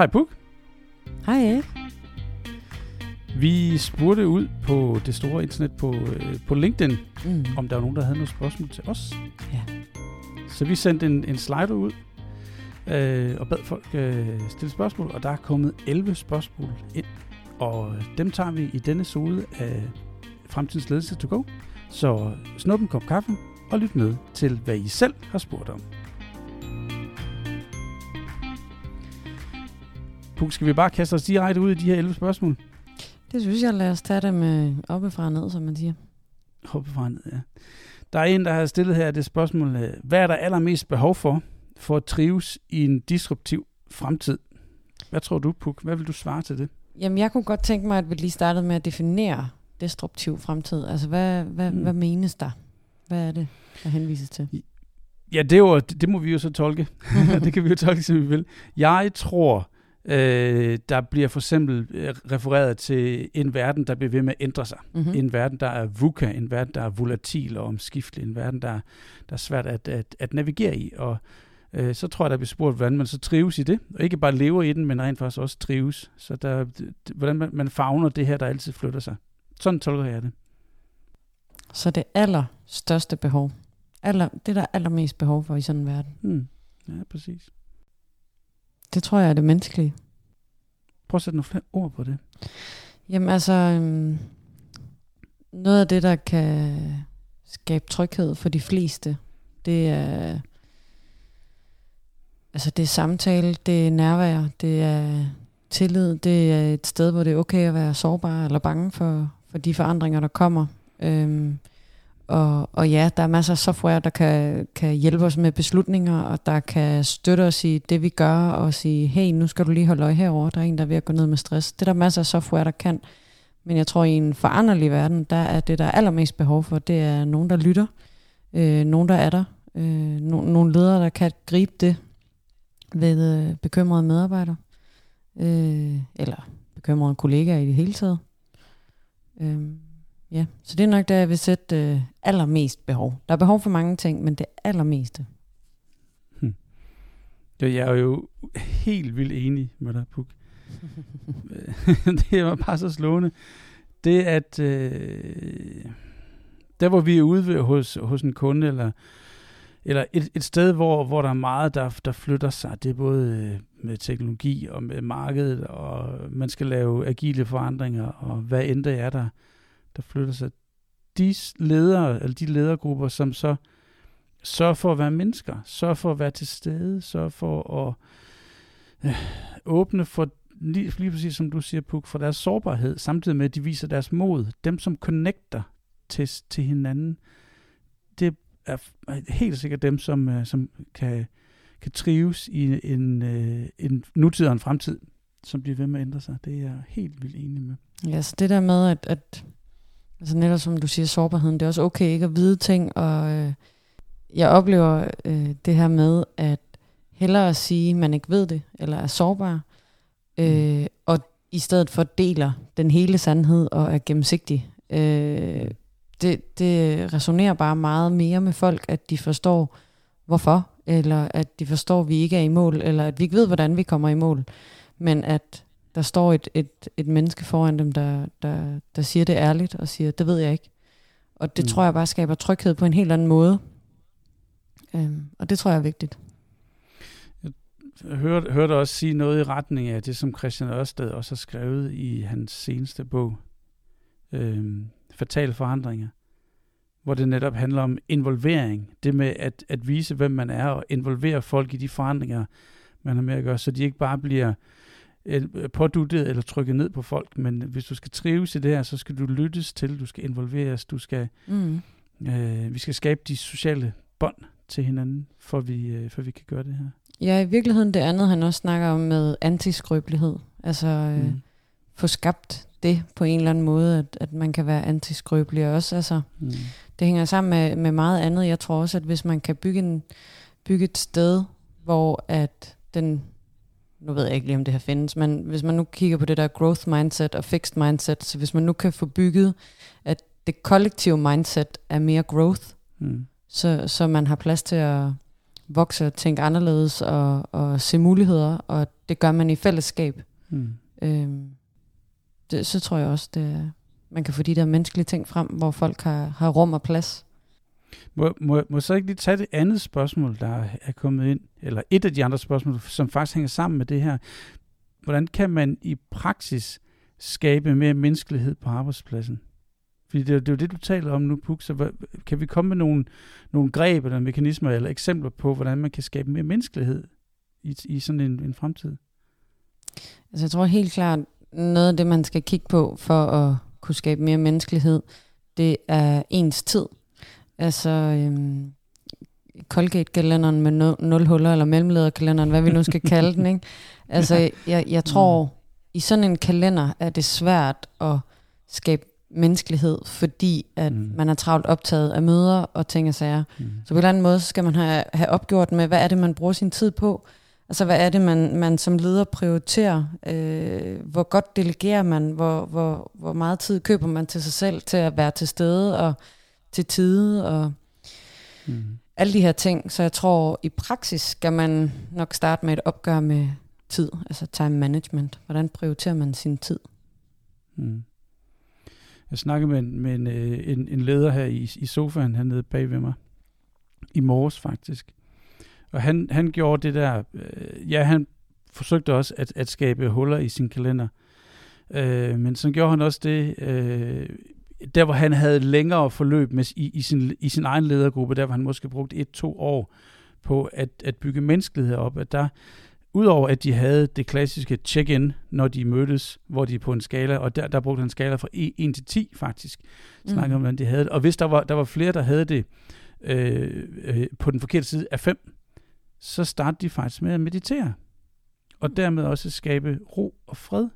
Hej Puk. Hej Erik. Vi spurgte ud på det store internet på, øh, på LinkedIn, Mm. om der var nogen, der havde nogle spørgsmål til os. Ja. Så vi sendte en, en slider ud øh, og bad folk øh, stille spørgsmål, og der er kommet 11 spørgsmål ind. Og dem tager vi i denne sode af Fremtidens Ledelse to go. Så snup en kop kaffe og lyt med til, hvad I selv har spurgt om. Puk, skal vi bare kaste os direkte ud i de her 11 spørgsmål? Det synes jeg, lad os tage dem øh, oppefra og ned, som man siger. Hoppe fra ned, ja. Der er en, der har stillet her det spørgsmål, øh, hvad er der allermest behov for, for at trives i en disruptiv fremtid? Hvad tror du, Puk? Hvad vil du svare til det? Jamen, jeg kunne godt tænke mig, at vi lige startede med at definere destruktiv fremtid. Altså, hvad, hvad, mm. hvad menes der? Hvad er det, der henvises til? Ja, det, er jo, det, det må vi jo så tolke. det kan vi jo tolke, som vi vil. Jeg tror, øh, der bliver for eksempel øh, refereret til en verden, der bliver ved med at ændre sig. Mm-hmm. En verden, der er VUCA, en verden, der er volatil og omskiftelig, en verden, der, der er svært at, at, at navigere i. Og øh, så tror jeg, der bliver spurgt, hvordan man så trives i det. Og ikke bare lever i den, men rent faktisk også trives. Så der, hvordan man, man fagner det her, der altid flytter sig. Sådan tolker jeg det. Så det allerstørste behov, aller, det der er allermest behov for i sådan en verden, Hmm. Ja, præcis. Det tror jeg er det menneskelige. Prøv at sætte nogle flere ord på det. Jamen altså, øhm, noget af det, der kan skabe tryghed for de fleste, det er, altså det er samtale, det er nærvær, det er tillid, det er et sted, hvor det er okay at være sårbar eller bange for, for de forandringer, der kommer. Øhm, og, og ja, der er masser af software, der kan, kan hjælpe os med beslutninger, og der kan støtte os i det, vi gør, og sige, hey, nu skal du lige holde øje herover. der er en, der er ved at gå ned med stress. Det er der masser af software, der kan. Men jeg tror, i en foranderlig verden, der er det, der er allermest behov for, det er nogen, der lytter. Øh, nogen, der er der. Øh, no, nogle ledere, der kan gribe det ved øh, bekymrede medarbejdere. Øh, eller bekymrede kollegaer i det hele taget. Øh, ja, så det er nok der, jeg vil sætte øh, allermest behov. Der er behov for mange ting, men det allermeste. Ja, Jeg er jo helt vildt enig med dig, Puk. det var bare så slående. Det at, øh, der hvor vi er ude ved, hos, hos en kunde, eller, eller et, et sted, hvor, hvor der er meget, der, der flytter sig, det er både øh, med teknologi og med markedet, og man skal lave agile forandringer, og hvad end det er, der, der flytter sig. De ledere, eller de ledergrupper, som så sørger for at være mennesker, sørger for at være til stede, sørger for at øh, åbne for lige, lige præcis som du siger, Puk, for deres sårbarhed, samtidig med, at de viser deres mod. Dem, som connecter til, til hinanden, det er helt sikkert dem, som, øh, som kan, kan trives i en, øh, en nutid og en fremtid, som bliver ved med at ændre sig. Det er jeg helt vildt enig med. Ja, så det der med, at, at altså netop som du siger, sårbarheden, det er også okay ikke at vide ting, og øh, jeg oplever øh, det her med, at hellere at sige, at man ikke ved det, eller er sårbar, øh, og i stedet for deler den hele sandhed og er gennemsigtig. Øh, det, det resonerer bare meget mere med folk, at de forstår, hvorfor, eller at de forstår, at vi ikke er i mål, eller at vi ikke ved, hvordan vi kommer i mål, men at der står et, et, et menneske foran dem, der, der, der siger det ærligt, og siger, det ved jeg ikke. Og det Mm. tror jeg bare skaber tryghed på en helt anden måde. Øhm, og det tror jeg er vigtigt. Jeg hørte, hørte også sige noget i retning af det, som Christian Ørsted også har skrevet i hans seneste bog, øhm, Fatale Forandringer, hvor det netop handler om involvering. Det med at, at vise, hvem man er, og involvere folk i de forandringer, man har med at gøre, så de ikke bare bliver øh, påduttet eller trykket ned på folk, men hvis du skal trives i det her, så skal du lyttes til, du skal involveres, du skal, Mm. øh, vi skal skabe de sociale bånd til hinanden, for vi, øh, for vi kan gøre det her. Ja, i virkeligheden det andet, han også snakker om med antiskrøbelighed. Altså øh, Mm. få skabt det på en eller anden måde, at, at man kan være antiskrøbelig og også. Altså, Mm. det hænger sammen med, med meget andet. Jeg tror også, at hvis man kan bygge, en, bygge et sted, hvor at den, nu ved jeg ikke lige, om det her findes, men hvis man nu kigger på det der growth mindset og fixed mindset, så hvis man nu kan få bygget, at det kollektive mindset er mere growth, Mm. så, så man har plads til at vokse og tænke anderledes og, og se muligheder, og det gør man i fællesskab. Mm. Øhm, det, så tror jeg også, det, man kan få de der menneskelige ting frem, hvor folk har, har rum og plads. Må, må, må jeg så ikke lige tage det andet spørgsmål, der er kommet ind, eller et af de andre spørgsmål, som faktisk hænger sammen med det her. Hvordan kan man i praksis skabe mere menneskelighed på arbejdspladsen? Fordi det, det er jo det, du taler om nu, Puk. Så kan vi komme med nogle, nogle greb eller mekanismer eller eksempler på, hvordan man kan skabe mere menneskelighed i, i sådan en, en fremtid? Altså jeg tror helt klart, noget af det, man skal kigge på for at kunne skabe mere menneskelighed, det er ens tid. Altså øhm, Colgate-kalenderen med nul, nul huller, eller mellemlederkalenderen, hvad vi nu skal kalde den. Ikke? Altså jeg, jeg tror, mm. i sådan en kalender er det svært at skabe menneskelighed, fordi at mm. man er travlt optaget af møder og ting og sager. Mm. Så på en eller anden måde skal man have, have opgjort med, hvad er det, man bruger sin tid på? Altså, hvad er det, man, man som leder prioriterer? Øh, hvor godt delegerer man? Hvor, hvor, hvor meget tid køber man til sig selv til at være til stede og til tide? Og mm. alle de her ting. Så jeg tror, i praksis skal man nok starte med et opgør med tid, altså time management. Hvordan prioriterer man sin tid? Mm. Jeg snakkede med, en, med en, øh, en, en leder her i, i sofaen hernede bag ved mig. I morges faktisk. Og han, han gjorde det der, øh, ja, han forsøgte også at, at skabe huller i sin kalender. Øh, men så gjorde han også det, øh, der hvor han havde længere forløb med, i, i, sin, i sin egen ledergruppe, der hvor han måske brugt et-to år på at, at bygge menneskelighed op, at der, udover at de havde det klassiske check-in, når de mødtes, hvor de på en skala, og der, der brugte han skala fra 1 til 10 faktisk, snakkede mm. om, hvordan de havde det. Og hvis der var, der var flere, der havde det øh, øh, på den forkerte side af 5, så starter de faktisk med at meditere. Og dermed også skabe ro og fred.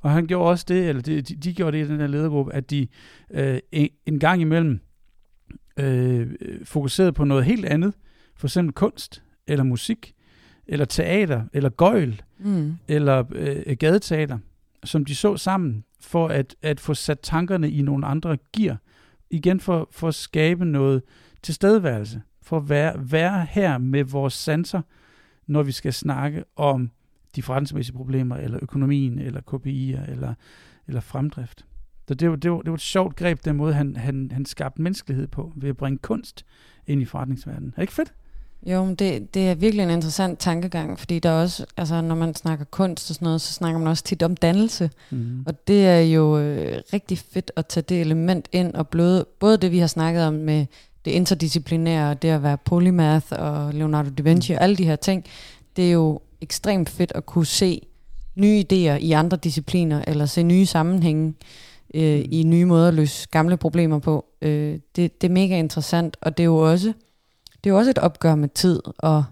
Og han gjorde også det, eller de, de, de gjorde det i den her ledergruppe, at de øh, en, en gang imellem øh, fokuserede på noget helt andet. For eksempel kunst, eller musik, eller teater, eller gøjl, mm. eller øh, gadeteater, som de så sammen, for at, at få sat tankerne i nogle andre gear. Igen for, for at skabe noget tilstedeværelse for at være, være her med vores sanser, når vi skal snakke om de forretningsmæssige problemer, eller økonomien, eller KPI'er, eller, eller fremdrift. Så det var, det, var, det var et sjovt greb, den måde, han, han, han skabte menneskelighed på, ved at bringe kunst ind i forretningsverdenen. Er det ikke fedt? Jo, det, det er virkelig en interessant tankegang, fordi der er også, altså når man snakker kunst og sådan noget, så snakker man også tit om dannelse. Mm. Og det er jo øh, rigtig fedt at tage det element ind, og bløde, både det vi har snakket om med det interdisciplinære, det at være polymath og Leonardo da Vinci og alle de her ting, det er jo ekstremt fedt at kunne se nye idéer i andre discipliner, eller se nye sammenhænge øh, i nye måder at løse gamle problemer på. Øh, det, det er mega interessant, og det er jo også, det er jo også et opgør med tid, og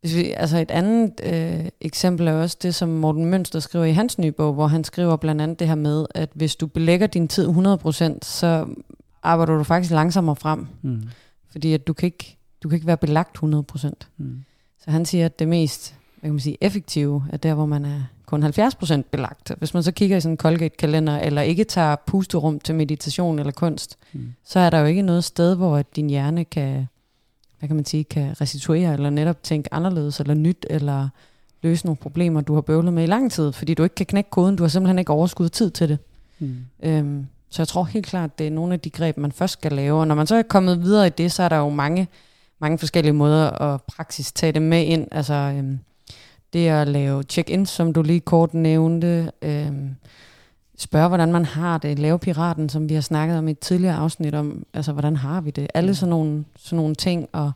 hvis vi, altså et andet øh, eksempel er også det, som Morten Mønster skriver i hans nye bog, hvor han skriver blandt andet det her med, at hvis du belægger din tid 100%, så arbejder du faktisk langsommere frem. Mm. Fordi at du, kan ikke, du kan ikke være belagt 100%. Mm. Så han siger, at det mest hvad kan man sige, effektive er der, hvor man er kun 70% belagt. Hvis man så kigger i sådan en Colgate-kalender, eller ikke tager pusterum til meditation eller kunst, mm. så er der jo ikke noget sted, hvor din hjerne kan, hvad kan man sige, kan restituere, eller netop tænke anderledes, eller nyt, eller løse nogle problemer, du har bøvlet med i lang tid, fordi du ikke kan knække koden, du har simpelthen ikke overskud tid til det. Mm. Øhm, så jeg tror helt klart, det er nogle af de greb, man først skal lave. Og når man så er kommet videre i det, så er der jo mange, mange forskellige måder at praksis tage det med ind. Altså øhm, det at lave check-ins, som du lige kort nævnte. Øhm, spørge, hvordan man har det. Lave piraten, som vi har snakket om i et tidligere afsnit om. Altså, hvordan har vi det? Alle sådan nogle, sådan nogle ting. Og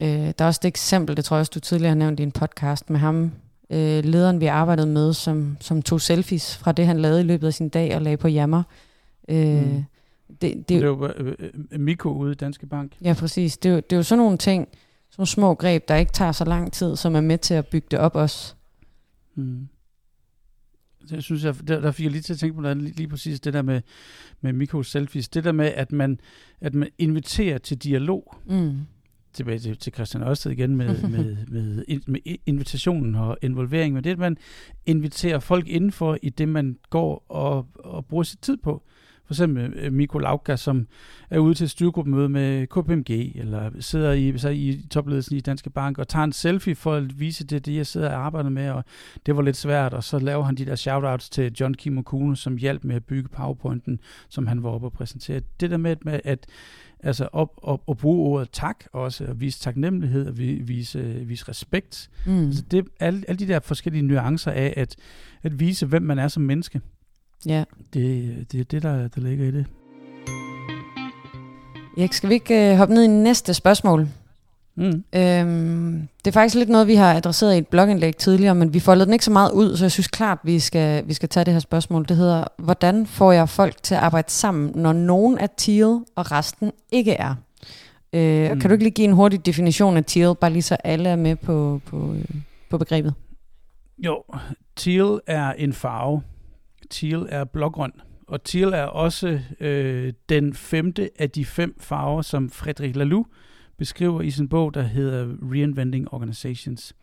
øh, der er også det eksempel, det tror jeg også, du tidligere har nævnt i en podcast med ham, øh, lederen vi arbejdede med, som, som tog selfies fra det, han lavede i løbet af sin dag og lagde på jammer. Øh, mm. Det, det, det var øh, øh, Miko ude i Danske Bank. Ja, præcis. Det, det er jo sådan nogle ting, sådan nogle små greb, der ikke tager så lang tid, som er med til at bygge det op også. Mm. Det synes jeg, der, der fik jeg lige til at tænke på noget lige, lige præcis det der med, med Miko selfies. Det der med, at man, at man inviterer til dialog. Mm. Tilbage til, til Christian Ørsted igen med, med, med, med invitationen og involvering. Men det, at man inviterer folk indenfor i det, man går og, og bruger sit tid på For eksempel øh, Mikko Lauka, som er ude til et styregruppemøde med KPMG, eller sidder i, så i topledelsen i Danske Bank, og tager en selfie for at vise det, det jeg sidder og arbejder med, og det var lidt svært, og så laver han de der shoutouts til John Kimokuno, som hjalp med at bygge PowerPointen, som han var oppe og præsentere. Det der med, at altså op, op, at bruge ordet tak også, at vise taknemmelighed, og vise, vise respekt. Mm. Altså det, alle, alle de der forskellige nuancer af at, at vise, hvem man er som menneske. Ja. Det, det er det, der, der ligger i det. Erik, skal vi ikke uh, hoppe ned i næste spørgsmål? Mm. Øhm, det er faktisk lidt noget, vi har adresseret i et blogindlæg tidligere, men vi foldede den ikke så meget ud, så jeg synes klart, vi skal, vi skal tage det her spørgsmål. Det hedder, hvordan får jeg folk til at arbejde sammen, når nogen er teal, og resten ikke er? Øh, mm. Kan du ikke lige give en hurtig definition af teal, bare lige så alle er med på, på, øh, på begrebet? Jo, teal er en farve. Teal er blågrøn. Og teal er også øh, den femte af de fem farver, som Frederik Laloux beskriver i sin bog, der hedder Reinventing Organizations.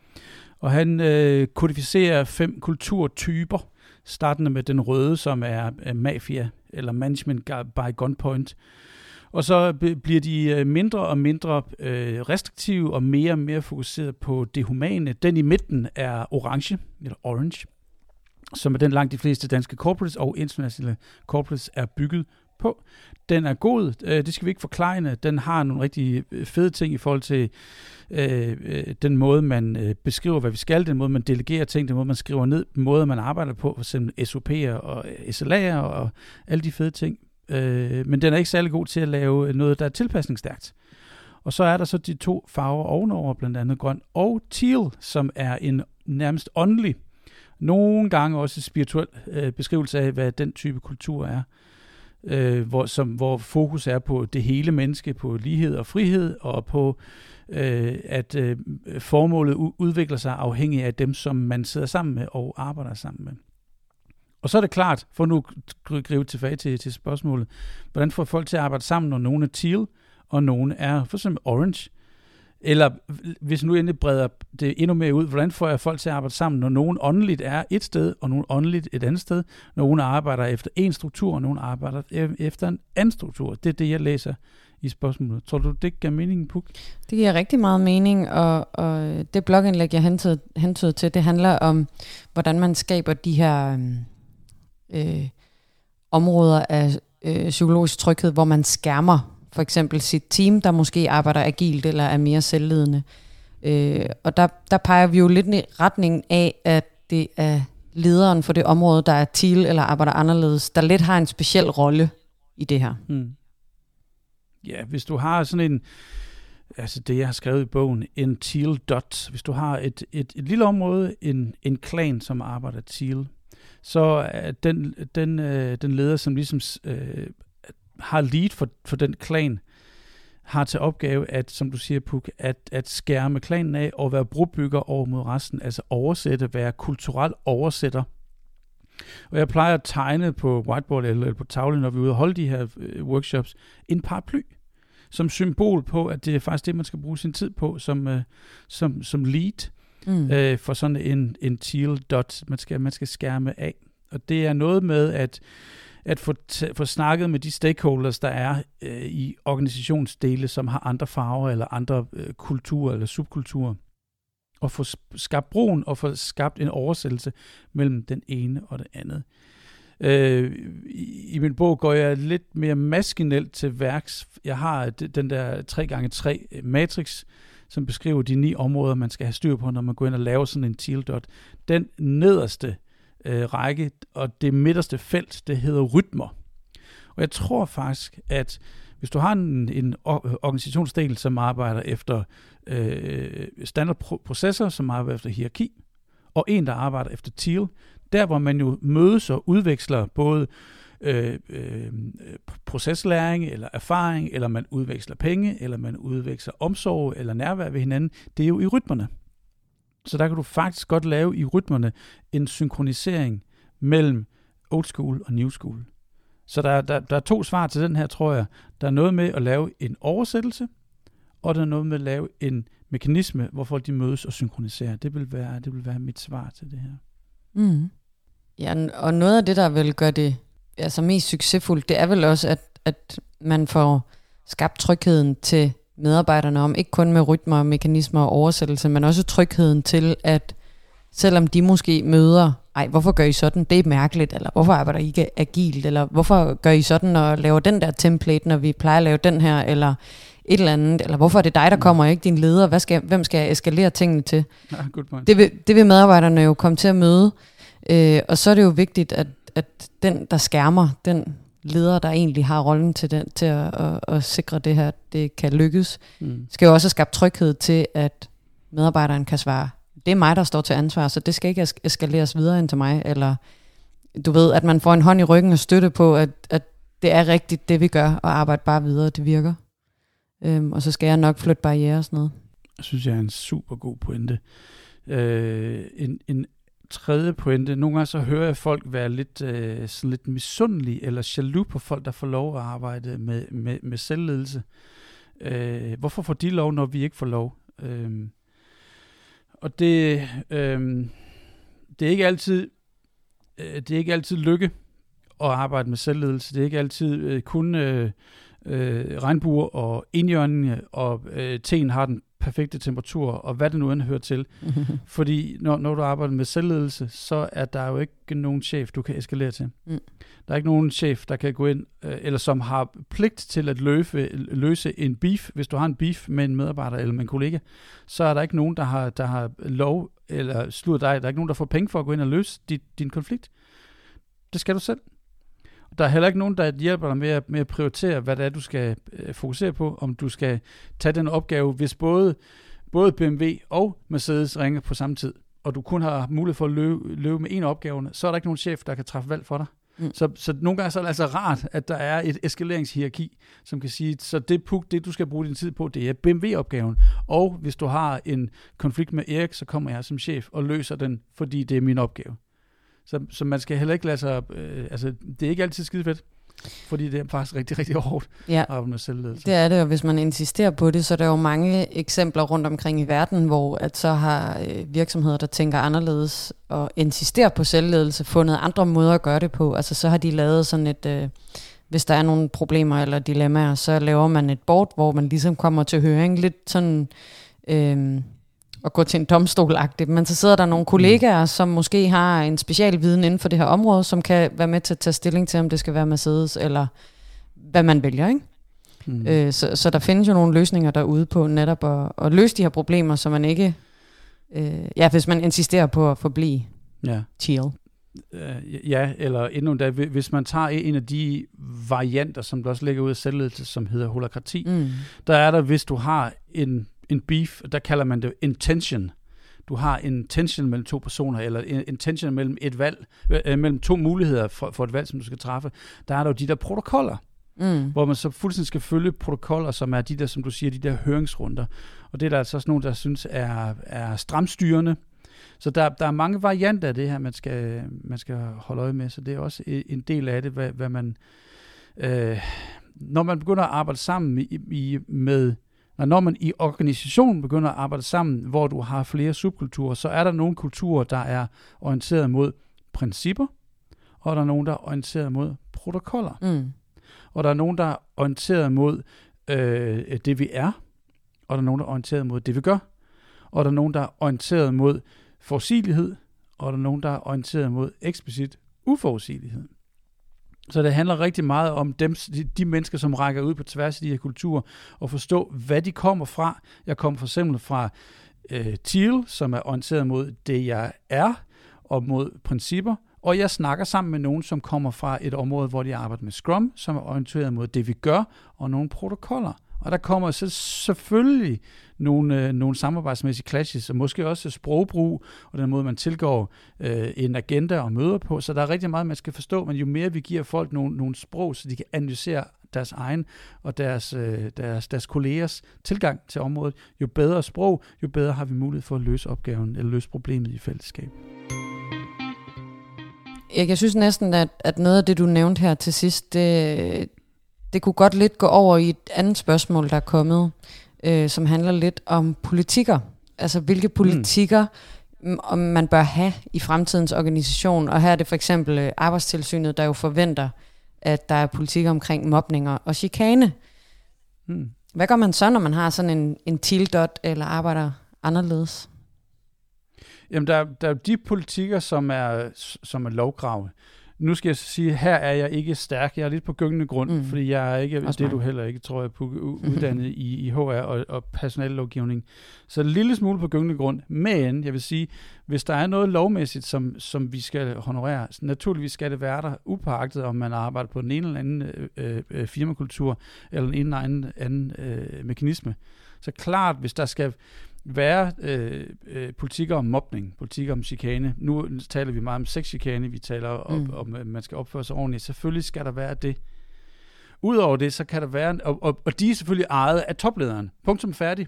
Og han øh, kodificerer fem kulturtyper, startende med den røde, som er, er mafia eller management by gunpoint. Og så bliver de øh, mindre og mindre øh, restriktive og mere og mere fokuseret på det humane. Den i midten er orange, eller orange, som er den langt de fleste danske corporates og internationale corporates er bygget på. Den er god, øh, det skal vi ikke forklejne. Den har nogle rigtig øh, fede ting i forhold til øh, øh, den måde, man øh, beskriver, hvad vi skal, den måde, man delegerer ting, den måde, man skriver ned, den måde, man arbejder på, f.eks. SOP'er og øh, SLA'er og alle de fede ting. Øh, men den er ikke særlig god til at lave noget, der er tilpasningsstærkt. Og så er der så de to farver ovenover, blandt andet grøn og teal, som er en nærmest åndelig, nogle gange også spirituel øh, beskrivelse af, hvad den type kultur er øh, hvor, som, hvor fokus er på det hele menneske, på lighed og frihed, og på øh, at øh, formålet udvikler sig afhængig af dem, som man sidder sammen med og arbejder sammen med. Og så er det klart, for nu at gribe tilbage til, til spørgsmålet, hvordan får folk til at arbejde sammen, når nogen er teal, og nogen er for eksempel orange? Eller hvis nu endelig breder det endnu mere ud, hvordan får jeg folk til at arbejde sammen, når nogen åndeligt er et sted, og nogen åndeligt et andet sted, når nogen arbejder efter en struktur, og nogen arbejder e- efter en anden struktur. Det er det, jeg læser i spørgsmålet. Tror du, det giver mening, Puk? Det giver rigtig meget mening, og, og det blogindlæg, jeg hentede, hentede til, det handler om, hvordan man skaber de her øh, øh områder af øh, psykologisk tryghed, hvor man skærmer for eksempel sit team, der måske arbejder agilt eller er mere selvledende. Øh, Øh, og der, der peger vi jo lidt i retningen af, at det er lederen for det område, der er til eller arbejder anderledes, der lidt har en speciel rolle i det her. Hmm. Ja, hvis du har sådan en, altså det jeg har skrevet i bogen, en teal dot, hvis du har et, et, et lille område, en, en klan, som arbejder teal, så er den, den, øh, den leder, som ligesom øh, har lead for, for den klan, har til opgave at, som du siger, Puk, at, at skærme klanen af og være brobygger over mod resten, altså oversætte, være kulturel oversætter. Og jeg plejer at tegne på whiteboard eller, på tavlen, når vi er ude og holde de her øh, workshops, en paraply som symbol på, at det er faktisk det, man skal bruge sin tid på som, øh, som, som lead mm. øh, for sådan en, en teal dot, man skal, man skal skærme af. Og det er noget med, at at få, få snakket med de stakeholders, der er øh, i organisationsdele, som har andre farver eller andre øh, kulturer eller subkulturer, og få skabt broen og få skabt en oversættelse mellem den ene og det andet. Øh, i, I min bog går jeg lidt mere maskinelt til værks. Jeg har øh, den der 3x3 øh, matrix, som beskriver de ni områder, man skal have styr på, når man går ind og laver sådan en teal dot. Den nederste øh, række, og det midterste felt, det hedder rytmer. Og jeg tror faktisk, at hvis du har en, en organisationsdel, som arbejder efter øh, standardprocesser, som arbejder efter hierarki, og en, der arbejder efter TEAL, der hvor man jo mødes og udveksler både øh, øh, proceslæring eller erfaring, eller man udveksler penge, eller man udveksler omsorg eller nærvær ved hinanden, det er jo i rytmerne. Så der kan du faktisk godt lave i rytmerne en synkronisering mellem old school og new school. Så der, der, der er to svar til den her, tror jeg. Der er noget med at lave en oversættelse, og der er noget med at lave en mekanisme, hvor folk de mødes og synkroniserer. Det vil være, det vil være mit svar til det her. Mm. Ja, og noget af det, der vil gøre det altså mest succesfuldt, det er vel også, at, at man får skabt trygheden til medarbejderne om, ikke kun med rytmer, mekanismer og oversættelse, men også trygheden til, at selvom de måske møder, ej, hvorfor gør I sådan, det er mærkeligt, eller hvorfor arbejder I ikke agilt, eller hvorfor gør I sådan og laver den der template, når vi plejer at lave den her, eller et eller andet, eller hvorfor er det dig, der mm. kommer, ikke din leder, Hvad skal, hvem skal jeg eskalere tingene til? Ja, good point. Det, vil, det vil medarbejderne jo komme til at møde, øh, og så er det jo vigtigt, at, at den, der skærmer, den leder, der egentlig har rollen til, den, til at, at, at sikre det her, det kan lykkes, mm. skal jo også skabe tryghed til, at medarbejderen kan svare, det er mig, der står til ansvar, så det skal ikke eskaleres videre ind til mig, eller du ved, at man får en hånd i ryggen og støtte på, at, at det er rigtigt, det vi gør, og arbejde bare videre, det virker. Øhm, og så skal jeg nok flytte barriere og sådan noget. Jeg synes, jeg er en super god pointe. Øh, en, en tredje pointe. Nogle gange så hører jeg folk være lidt, øh, sådan lidt misundelige eller jaloux på folk, der får lov at arbejde med, med, med selvledelse. Øh, hvorfor får de lov, når vi ikke får lov? Øh, og det, øh, det er ikke altid øh, det er ikke altid lykke at arbejde med selvledelse. Det er ikke altid øh, kun øh, øh, regnbuer og indjørning, og øh, teen har den perfekte temperatur, og hvad det nu end hører til. Fordi når, når du arbejder med selvledelse, så er der jo ikke nogen chef, du kan eskalere til. Mm. Der er ikke nogen chef, der kan gå ind, øh, eller som har pligt til at løse, løse en beef. Hvis du har en beef med en medarbejder eller med en kollega, så er der ikke nogen, der har, der har lov, eller slutter dig, der er ikke nogen, der får penge for at gå ind og løse dit, din konflikt. Det skal du selv. Der er heller ikke nogen, der hjælper dig med at, med at prioritere, hvad det er, du skal øh, fokusere på. Om du skal tage den opgave, hvis både, både BMW og Mercedes ringer på samme tid, og du kun har mulighed for at løbe, løbe med en af opgaverne, så er der ikke nogen chef, der kan træffe valg for dig. Mm. Så, så nogle gange så er det altså rart, at der er et eskaleringshierarki, som kan sige, så det, puk, det du skal bruge din tid på, det er BMW-opgaven. Og hvis du har en konflikt med Erik, så kommer jeg som chef og løser den, fordi det er min opgave. Så, så man skal heller ikke lade sig... Øh, altså, det er ikke altid skide fedt. Fordi det er faktisk rigtig, rigtig hårdt ja. at arbejde med selvledelse. Det er det, og hvis man insisterer på det, så er der jo mange eksempler rundt omkring i verden, hvor at så har øh, virksomheder, der tænker anderledes og insisterer på selvledelse, fundet andre måder at gøre det på. Altså så har de lavet sådan et... Øh, hvis der er nogle problemer eller dilemmaer, så laver man et board, hvor man ligesom kommer til høring lidt sådan... Øh, at gå til en domstol -agtigt. men så sidder der nogle kollegaer, som måske har en special viden inden for det her område, som kan være med til at tage stilling til, om det skal være Mercedes, eller hvad man vælger, ikke? Mm. Øh, så, så der findes jo nogle løsninger derude på netop at, at løse de her problemer, så man ikke, øh, ja, hvis man insisterer på at forblive ja. chill. Uh, ja, eller endnu da, hvis man tager en af de varianter, som der også ligger ud af selvledelse, som hedder holokrati, mm. der er der, hvis du har en en beef, der kalder man det intention. Du har en tension mellem to personer, eller en, en tension mellem et valg, øh, mellem to muligheder for, for et valg, som du skal træffe. Der er der jo de der protokoller, mm. hvor man så fuldstændig skal følge protokoller, som er de der, som du siger, de der høringsrunder. Og det er der altså også nogen, der synes er, er stramstyrende. Så der, der er mange varianter af det her, man skal, man skal holde øje med, så det er også en del af det, hvad, hvad man... Øh, når man begynder at arbejde sammen i, i, med og når man i organisationen begynder at arbejde sammen, hvor du har flere subkulturer, så er der nogle kulturer, der er orienteret mod principper, og der er nogen, der er orienteret mod protokoller. Mm. Og der er nogen, der er orienteret mod øh, det, vi er, og der er nogen, der er orienteret mod det, vi gør. Og der er nogen, der er orienteret mod forudsigelighed, og der er nogen, der er orienteret mod eksplicit uforudsigelighed. Så det handler rigtig meget om dem, de, mennesker, som rækker ud på tværs af de her kulturer, og forstå, hvad de kommer fra. Jeg kommer for eksempel fra øh, Thiel, som er orienteret mod det, jeg er, og mod principper, og jeg snakker sammen med nogen, som kommer fra et område, hvor de arbejder med Scrum, som er orienteret mod det, vi gør, og nogle protokoller. Og der kommer så selvfølgelig nogle, øh, nogle samarbejdsmæssige clashes, og måske også sprogbrug, og den måde, man tilgår øh, en agenda og møder på. Så der er rigtig meget, man skal forstå, men jo mere vi giver folk nogle, nogle sprog, så de kan analysere deres egen og deres, øh, deres, deres kollegers tilgang til området, jo bedre sprog, jo bedre har vi mulighed for at løse opgaven eller løse problemet i fællesskab. Jeg synes næsten, at, at noget af det, du nævnte her til sidst, det, det kunne godt lidt gå over i et andet spørgsmål, der er kommet, øh, som handler lidt om politikker. Altså hvilke mm. politikker mm. man bør have i fremtidens organisation. Og her er det for eksempel øh, arbejdstilsynet, der jo forventer, at der er politik omkring mobning og, chikane. Hmm. Hvad gør man så, når man har sådan en, en tildot eller arbejder anderledes? Jamen, der, der er de politikker, som er, som er lovgrave. Nu skal jeg sige, her er jeg ikke stærk. Jeg er lidt på gyngende grund, mm. fordi jeg er ikke, Også det du heller ikke, tror jeg, på, uddannet i, i HR og, og personallovgivning. Så en lille smule på gyngende grund. Men jeg vil sige, hvis der er noget lovmæssigt, som, som vi skal honorere, naturligvis skal det være der, upagtet om man arbejder på den ene eller anden øh, øh, firmakultur, eller ene eller anden, anden øh, mekanisme. Så klart, hvis der skal være øh, øh, politikker om mobning, politikker om chikane. Nu taler vi meget om sexchikane, vi taler om, mm. om, at man skal opføre sig ordentligt. Selvfølgelig skal der være det. Udover det, så kan der være, og, og, og de er selvfølgelig ejet af toplederen. Punktum færdig.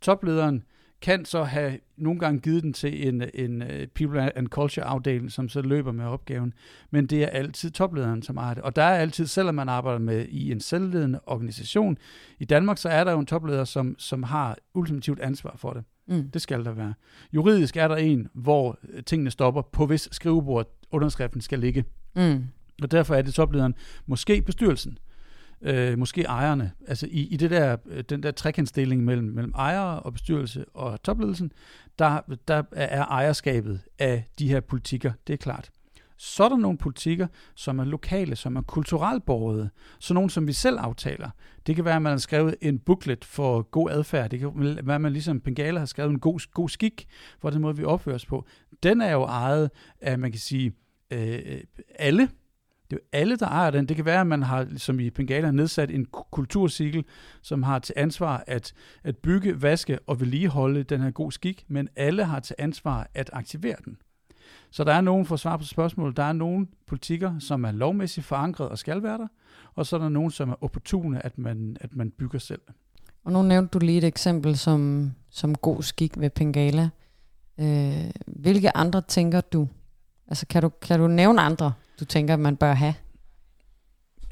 Toplederen kan så have nogle gange givet den til en, en øh, People and Culture afdeling, som så løber med opgaven. Men det er altid toplederen, som ejer det. Og der er altid, selvom man arbejder med i en selvledende organisation, i Danmark, så er der jo en topleder, som, som har ultimativt ansvar for det. Mm. Det skal der være. Juridisk er der en, hvor tingene stopper, på hvis skrivebord underskriften skal ligge. Mm. Og derfor er det toplederen, måske bestyrelsen, øh, måske ejerne. Altså i, i det der, øh, den der trekantstilling mellem, mellem ejere og bestyrelse og topledelsen, der, der er ejerskabet af de her politikker, det er klart. Så er der nogle politikker, som er lokale, som er kulturelt borgede. Så nogle, som vi selv aftaler. Det kan være, at man har skrevet en booklet for god adfærd. Det kan være, at man ligesom Bengala har skrevet en god, god skik for den måde, vi opfører os på. Den er jo ejet af, man kan sige, øh, alle det er jo alle, der ejer den. Det kan være, at man har, som i Bengala, nedsat en kultursikkel, som har til ansvar at, at bygge, vaske og vedligeholde den her god skik, men alle har til ansvar at aktivere den. Så der er nogen, for at svare på spørgsmålet, der er nogen politikker, som er lovmæssigt forankret og skal være der, og så er der nogen, som er opportune, at man, at man bygger selv. Og nu nævnte du lige et eksempel som, som god skik ved Pengala. Øh, hvilke andre tænker du? Altså kan du, kan du nævne andre du tænker, man bør have?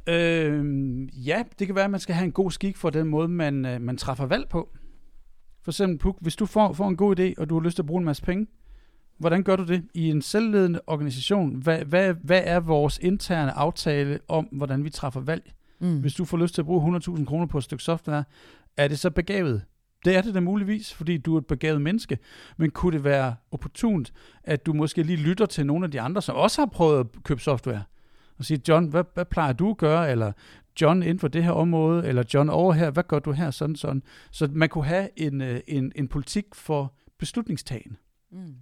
Øh, ja, det kan være, at man skal have en god skik for den måde, man, øh, man træffer valg på. For eksempel, Puk, hvis du får, får en god idé, og du har lyst til at bruge en masse penge, hvordan gør du det i en selvledende organisation? Hvad, hvad, hvad er vores interne aftale om, hvordan vi træffer valg? Mm. Hvis du får lyst til at bruge 100.000 kroner på et stykke software, er det så begavet? Det er det da muligvis, fordi du er et begavet menneske. Men kunne det være opportunt, at du måske lige lytter til nogle af de andre, som også har prøvet at købe software? Og sige, John, hvad, hvad plejer du at gøre? Eller John inden for det her område? Eller John over her, hvad gør du her? Sådan, sådan. Så man kunne have en, øh, en, en politik for beslutningstagen. Mm.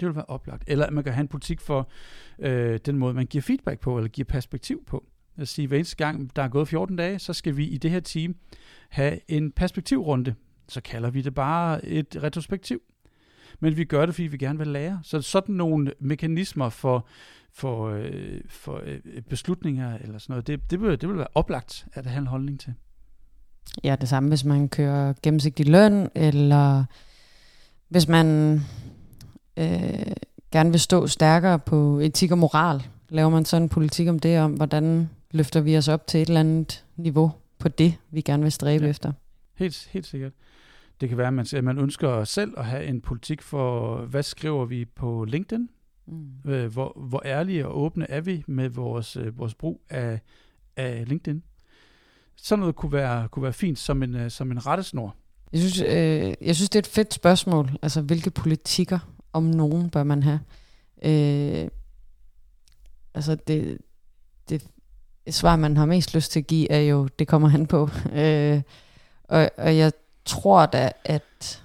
Det vil være oplagt. Eller man kan have en politik for øh, den måde, man giver feedback på, eller giver perspektiv på. Jeg sige, hver eneste gang, der er gået 14 dage, så skal vi i det her team have en perspektivrunde så kalder vi det bare et retrospektiv. Men vi gør det, fordi vi gerne vil lære. Så sådan nogle mekanismer for, for, øh, for øh, beslutninger eller sådan noget, det, det, vil, det vil være oplagt at have en holdning til. Ja, det samme, hvis man kører gennemsigtig løn, eller hvis man øh, gerne vil stå stærkere på etik og moral. Laver man sådan en politik om det, om hvordan løfter vi os op til et eller andet niveau på det, vi gerne vil stræbe ja. efter? Helt, helt sikkert. Det kan være, at man, at man ønsker selv at have en politik for, hvad skriver vi på LinkedIn? Mm. Øh, hvor, hvor ærlige og åbne er vi med vores, øh, vores brug af, af LinkedIn? Sådan noget kunne være, kunne være fint som en, øh, som en rettesnor. Jeg synes, øh, jeg synes, det er et fedt spørgsmål. Altså, hvilke politikker om nogen bør man have? Øh, altså, det, det svar, man har mest lyst til at give, er jo, det kommer han på. Øh, og, og jeg tror da, at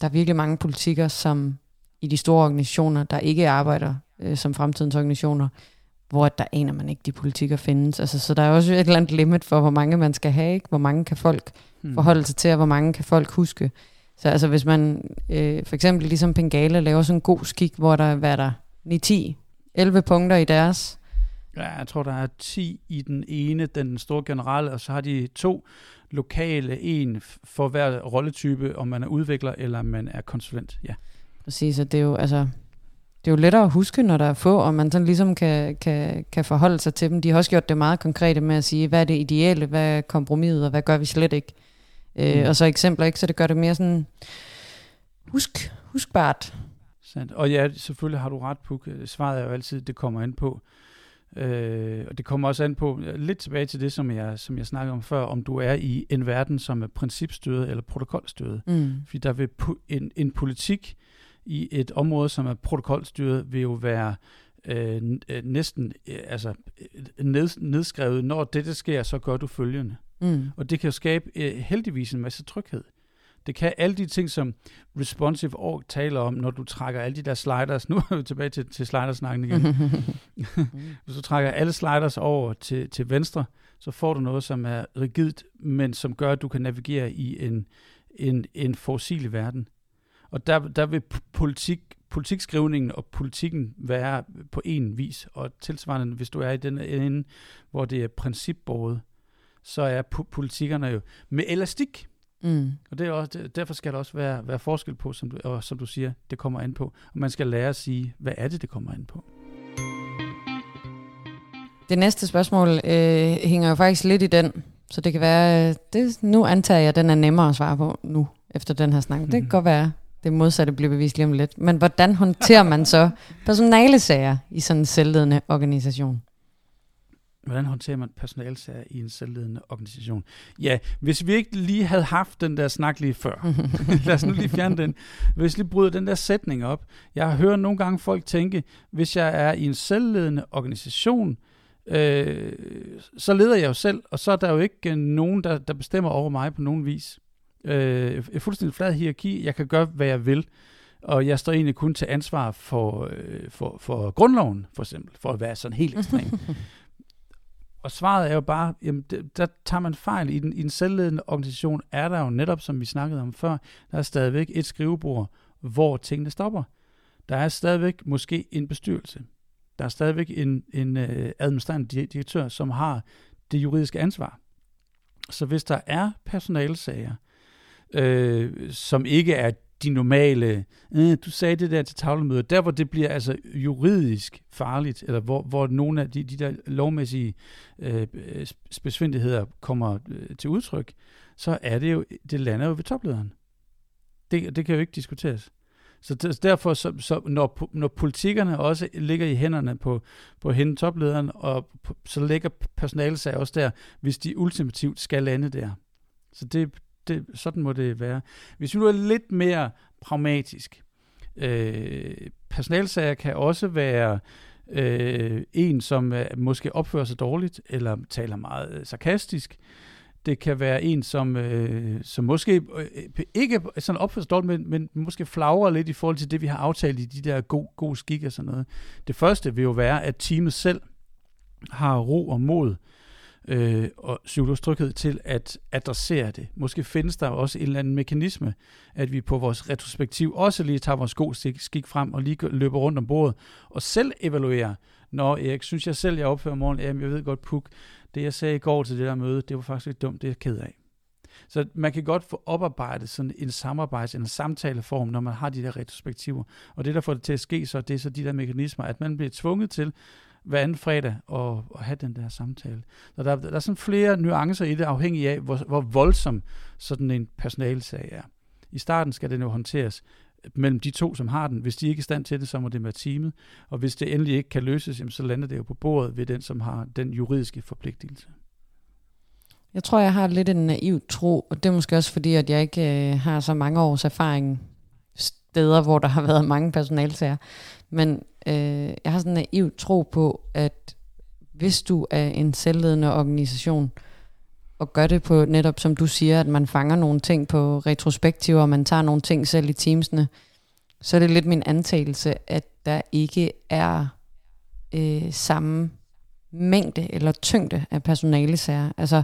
der er virkelig mange politikere, som i de store organisationer, der ikke arbejder øh, som fremtidens organisationer, hvor der aner man ikke, de politikker findes. Altså, så der er også et eller andet limit for, hvor mange man skal have, ikke? hvor mange kan folk hmm. forholde sig til, og hvor mange kan folk huske. Så altså, hvis man øh, for eksempel ligesom Pengale laver sådan en god skik, hvor der er der 9, 10, 11 punkter i deres. Ja, jeg tror, der er 10 i den ene, den store generelle, og så har de to lokale, en for hver rolletype, om man er udvikler eller man er konsulent. Ja. Præcis, og det er jo, altså, det er jo lettere at huske, når der er få, og man sådan ligesom kan, kan, kan forholde sig til dem. De har også gjort det meget konkrete med at sige, hvad er det ideelle, hvad er kompromiset, og hvad gør vi slet ikke. Øh, mm. Øh, og så eksempler, ikke? Så det gør det mere sådan, husk, huskbart. Sandt. Og ja, selvfølgelig har du ret, Puk. Svaret er jo altid, det kommer ind på, Øh, og det kommer også an på, lidt tilbage til det, som jeg, som jeg snakkede om før, om du er i en verden, som er principstyret eller protokolstyret. Mm. Fordi der vil en, en politik i et område, som er protokolstyret, vil jo være øh, øh næsten øh, altså, ned, nedskrevet, når det sker, så gør du følgende. Mm. Og det kan jo skabe øh, heldigvis en masse tryghed. Det kan alle de ting, som Responsive Org taler om, når du trækker alle de der sliders, nu er vi tilbage til, til slidersnakken igen. Hvis du trækker alle sliders over til, til venstre, så får du noget, som er rigidt, men som gør, at du kan navigere i en, en, en forudsigelig verden. Og der, der vil politik, politikskrivningen og politikken være på en vis, og tilsvarende, hvis du er i den ende, hvor det er principbordet, så er politikerne jo med elastik. Mm. Og det er også, derfor skal der også være, være forskel på, som du, og som du siger, det kommer an på. Og man skal lære at sige, hvad er det, det kommer an på. Det næste spørgsmål øh, hænger jo faktisk lidt i den, så det kan være, det, nu antager jeg, at den er nemmere at svare på nu, efter den her snak. Mm. Det kan godt være, det modsatte bliver bevist lige om lidt. Men hvordan håndterer man så personalesager i sådan en selvledende organisation? Hvordan håndterer man personalsager i en selvledende organisation? Ja, hvis vi ikke lige havde haft den der snak lige før, lad os nu lige fjerne den. Hvis vi lige bryder den der sætning op. Jeg har hørt nogle gange folk tænke, hvis jeg er i en selvledende organisation, øh, så leder jeg jo selv, og så er der jo ikke nogen, der, der bestemmer over mig på nogen vis. Øh, et fuldstændig flad hierarki. Jeg kan gøre, hvad jeg vil. Og jeg står egentlig kun til ansvar for, øh, for, for grundloven, for eksempel, for at være sådan helt ekstrem. Og svaret er jo bare, jamen, der tager man fejl. I den, I den selvledende organisation er der jo netop, som vi snakkede om før, der er stadigvæk et skrivebord, hvor tingene stopper. Der er stadigvæk måske en bestyrelse. Der er stadigvæk en, en øh, administrerende direktør, som har det juridiske ansvar. Så hvis der er personalsager, øh, som ikke er de normale, øh, du sagde det der til tavlemødet, der hvor det bliver altså juridisk farligt, eller hvor, hvor nogle af de, de der lovmæssige øh, besvindeligheder kommer øh, til udtryk, så er det jo, det lander jo ved toplederen. Det, det kan jo ikke diskuteres. Så derfor, så, så når, når politikerne også ligger i hænderne på, på hende toplederen, og så ligger personalet sig også der, hvis de ultimativt skal lande der. Så det, det, sådan må det være. Hvis vi nu er lidt mere pragmatisk, øh, personalsager kan også være øh, en, som øh, måske opfører sig dårligt, eller taler meget øh, sarkastisk. Det kan være en, som, øh, som måske øh, øh ikke sådan opfører sig dårligt, men, men måske flagrer lidt i forhold til det, vi har aftalt i de der gode, gode skik og sådan noget. Det første vil jo være, at teamet selv har ro og mod øh, og psykologisk tryghed til at adressere det. Måske findes der også en eller anden mekanisme, at vi på vores retrospektiv også lige tager vores god skik frem og lige løber rundt om bordet og selv evaluerer. Når Erik, synes jeg selv, jeg opfører morgen, jamen jeg ved godt, Puk, det jeg sagde i går til det der møde, det var faktisk lidt dumt, det er jeg ked af. Så man kan godt få oparbejdet sådan en samarbejds- en samtaleform, når man har de der retrospektiver. Og det, der får det til at ske, så det er så de der mekanismer, at man bliver tvunget til hver anden fredag og, og have den der samtale. Så der, der er sådan flere nuancer i det, afhængig af, hvor, hvor voldsom sådan en personalsag er. I starten skal den jo håndteres mellem de to, som har den. Hvis de ikke er i stand til det, så må det være teamet. Og hvis det endelig ikke kan løses, så lander det jo på bordet ved den, som har den juridiske forpligtelse. Jeg tror, jeg har lidt en naiv tro, og det er måske også fordi, at jeg ikke øh, har så mange års erfaring steder, hvor der har været mange personalsager. Men øh, jeg har sådan en naiv tro på, at hvis du er en selvledende organisation, og gør det på netop som du siger, at man fanger nogle ting på retrospektiv, og man tager nogle ting selv i teamsene, så er det lidt min antagelse, at der ikke er øh, samme mængde eller tyngde af personalesager. Altså,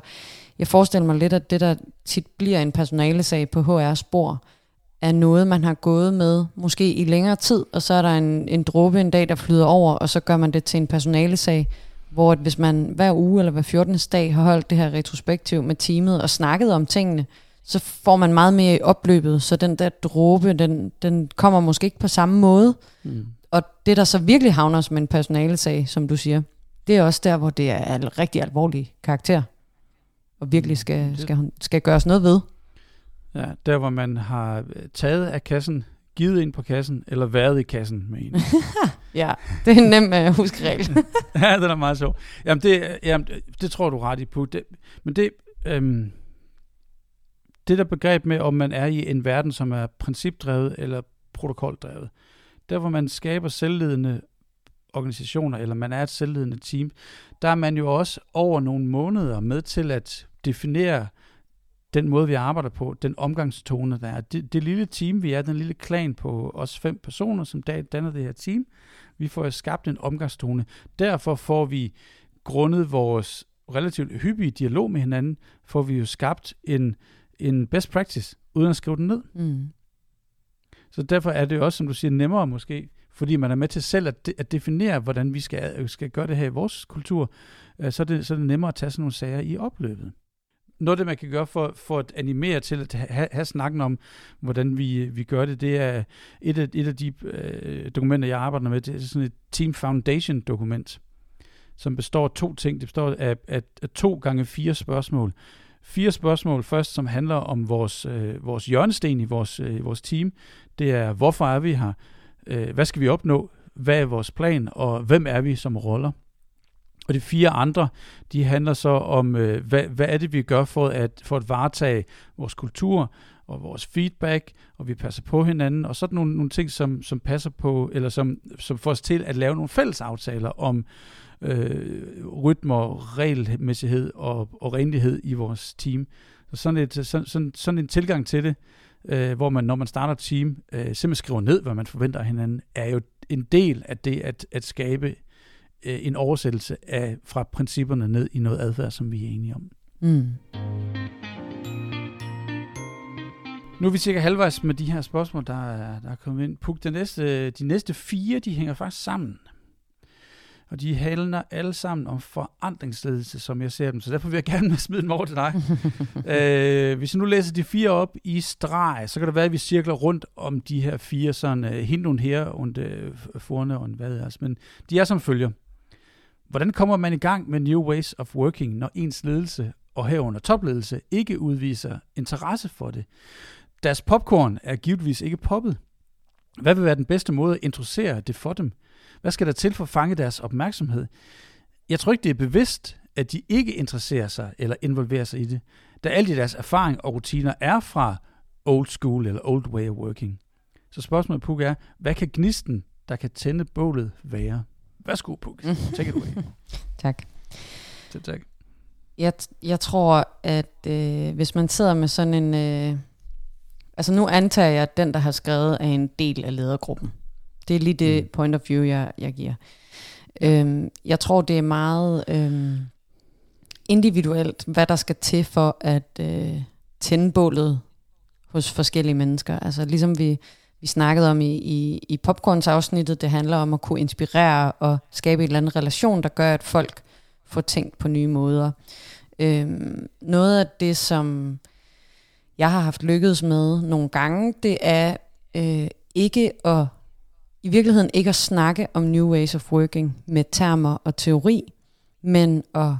jeg forestiller mig lidt, at det der tit bliver en personalesag på HR-spor, er noget, man har gået med måske i længere tid, og så er der en, en dråbe en dag, der flyder over, og så gør man det til en personalesag, hvor hvis man hver uge eller hver 14. dag har holdt det her retrospektiv med teamet og snakket om tingene, så får man meget mere i opløbet, så den der dråbe, den, den kommer måske ikke på samme måde. Mm. Og det, der så virkelig havner som en personalesag, som du siger, det er også der, hvor det er en rigtig alvorlig karakter, og virkelig skal, skal, skal gøres noget ved. Ja, der hvor man har taget af kassen, skidet ind på kassen, eller været i kassen med en. ja, det er en nem uh, huskeregel. ja, den er meget sjov. Jamen, det, jamen, det tror du ret i på. Det, men det, øhm, det der begreb med, om man er i en verden, som er principdrevet eller protokoldrevet, der hvor man skaber selvledende organisationer, eller man er et selvledende team, der er man jo også over nogle måneder med til at definere den måde, vi arbejder på, den omgangstone, der er. Det, det lille team, vi er, den lille klan på os fem personer, som danner det her team, vi får skabt en omgangstone. Derfor får vi grundet vores relativt hyppige dialog med hinanden, får vi jo skabt en, en best practice, uden at skrive den ned. Mm. Så derfor er det også, som du siger, nemmere måske, fordi man er med til selv at, de, at definere, hvordan vi skal, skal gøre det her i vores kultur, øh, så, er det, så er det nemmere at tage sådan nogle sager i opløbet. Noget af det, man kan gøre for, for at animere til at have, have snakken om, hvordan vi, vi gør det, det er et af, et af de øh, dokumenter, jeg arbejder med, det er sådan et Team Foundation dokument, som består af to ting. Det består af, af, af to gange fire spørgsmål. Fire spørgsmål først, som handler om vores, øh, vores hjørnesten i vores, øh, vores team. Det er, hvorfor er vi her? Øh, hvad skal vi opnå? Hvad er vores plan? Og hvem er vi som roller? Og de fire andre, de handler så om, øh, hvad, hvad er det, vi gør for at, for at varetage vores kultur og vores feedback, og vi passer på hinanden, og sådan nogle, nogle ting, som, som passer på, eller som, som får os til at lave nogle fælles aftaler om øh, rytmer, regelmæssighed og, og renlighed i vores team. Så sådan, et, sådan, sådan, sådan en tilgang til det, øh, hvor man, når man starter et team, øh, simpelthen skriver ned, hvad man forventer af hinanden, er jo en del af det at, at skabe øh, en oversættelse af fra principperne ned i noget adfærd, som vi er enige om. Mm. Nu er vi cirka halvvejs med de her spørgsmål, der er, der er kommet ind. Puk, de næste, de næste fire, de hænger faktisk sammen og de handler alle sammen om forandringsledelse, som jeg ser dem. Så derfor vil jeg gerne smide dem over til dig. øh, hvis jeg nu læser de fire op i streg, så kan det være, at vi cirkler rundt om de her fire, sådan uh, hindun her, und uh, forne og hvad er Men de er som følger. Hvordan kommer man i gang med New Ways of Working, når ens ledelse og herunder topledelse ikke udviser interesse for det? Deres popcorn er givetvis ikke poppet. Hvad vil være den bedste måde at introducere det for dem? Hvad skal der til for at fange deres opmærksomhed? Jeg tror ikke, det er bevidst, at de ikke interesserer sig eller involverer sig i det, da alle deres erfaring og rutiner er fra old school eller old way of working. Så spørgsmålet, Puk, er, hvad kan gnisten, der kan tænde bålet, være? Værsgo, Puk. Take it away. tak. Tak, tak. Jeg, jeg tror, at øh, hvis man sidder med sådan en... Øh, altså nu antager jeg, at den, der har skrevet, er en del af ledergruppen. Det er lige det mm. point of view, jeg, jeg giver. Øhm, jeg tror, det er meget øhm, individuelt, hvad der skal til for at øh, tænde bålet hos forskellige mennesker. Altså ligesom vi, vi snakkede om i, i, i popcorns afsnittet, det handler om at kunne inspirere og skabe en eller anden relation, der gør, at folk får tænkt på nye måder. Øhm, noget af det, som jeg har haft lykkedes med nogle gange, det er øh, ikke at i virkeligheden ikke at snakke om New Ways of Working med termer og teori, men at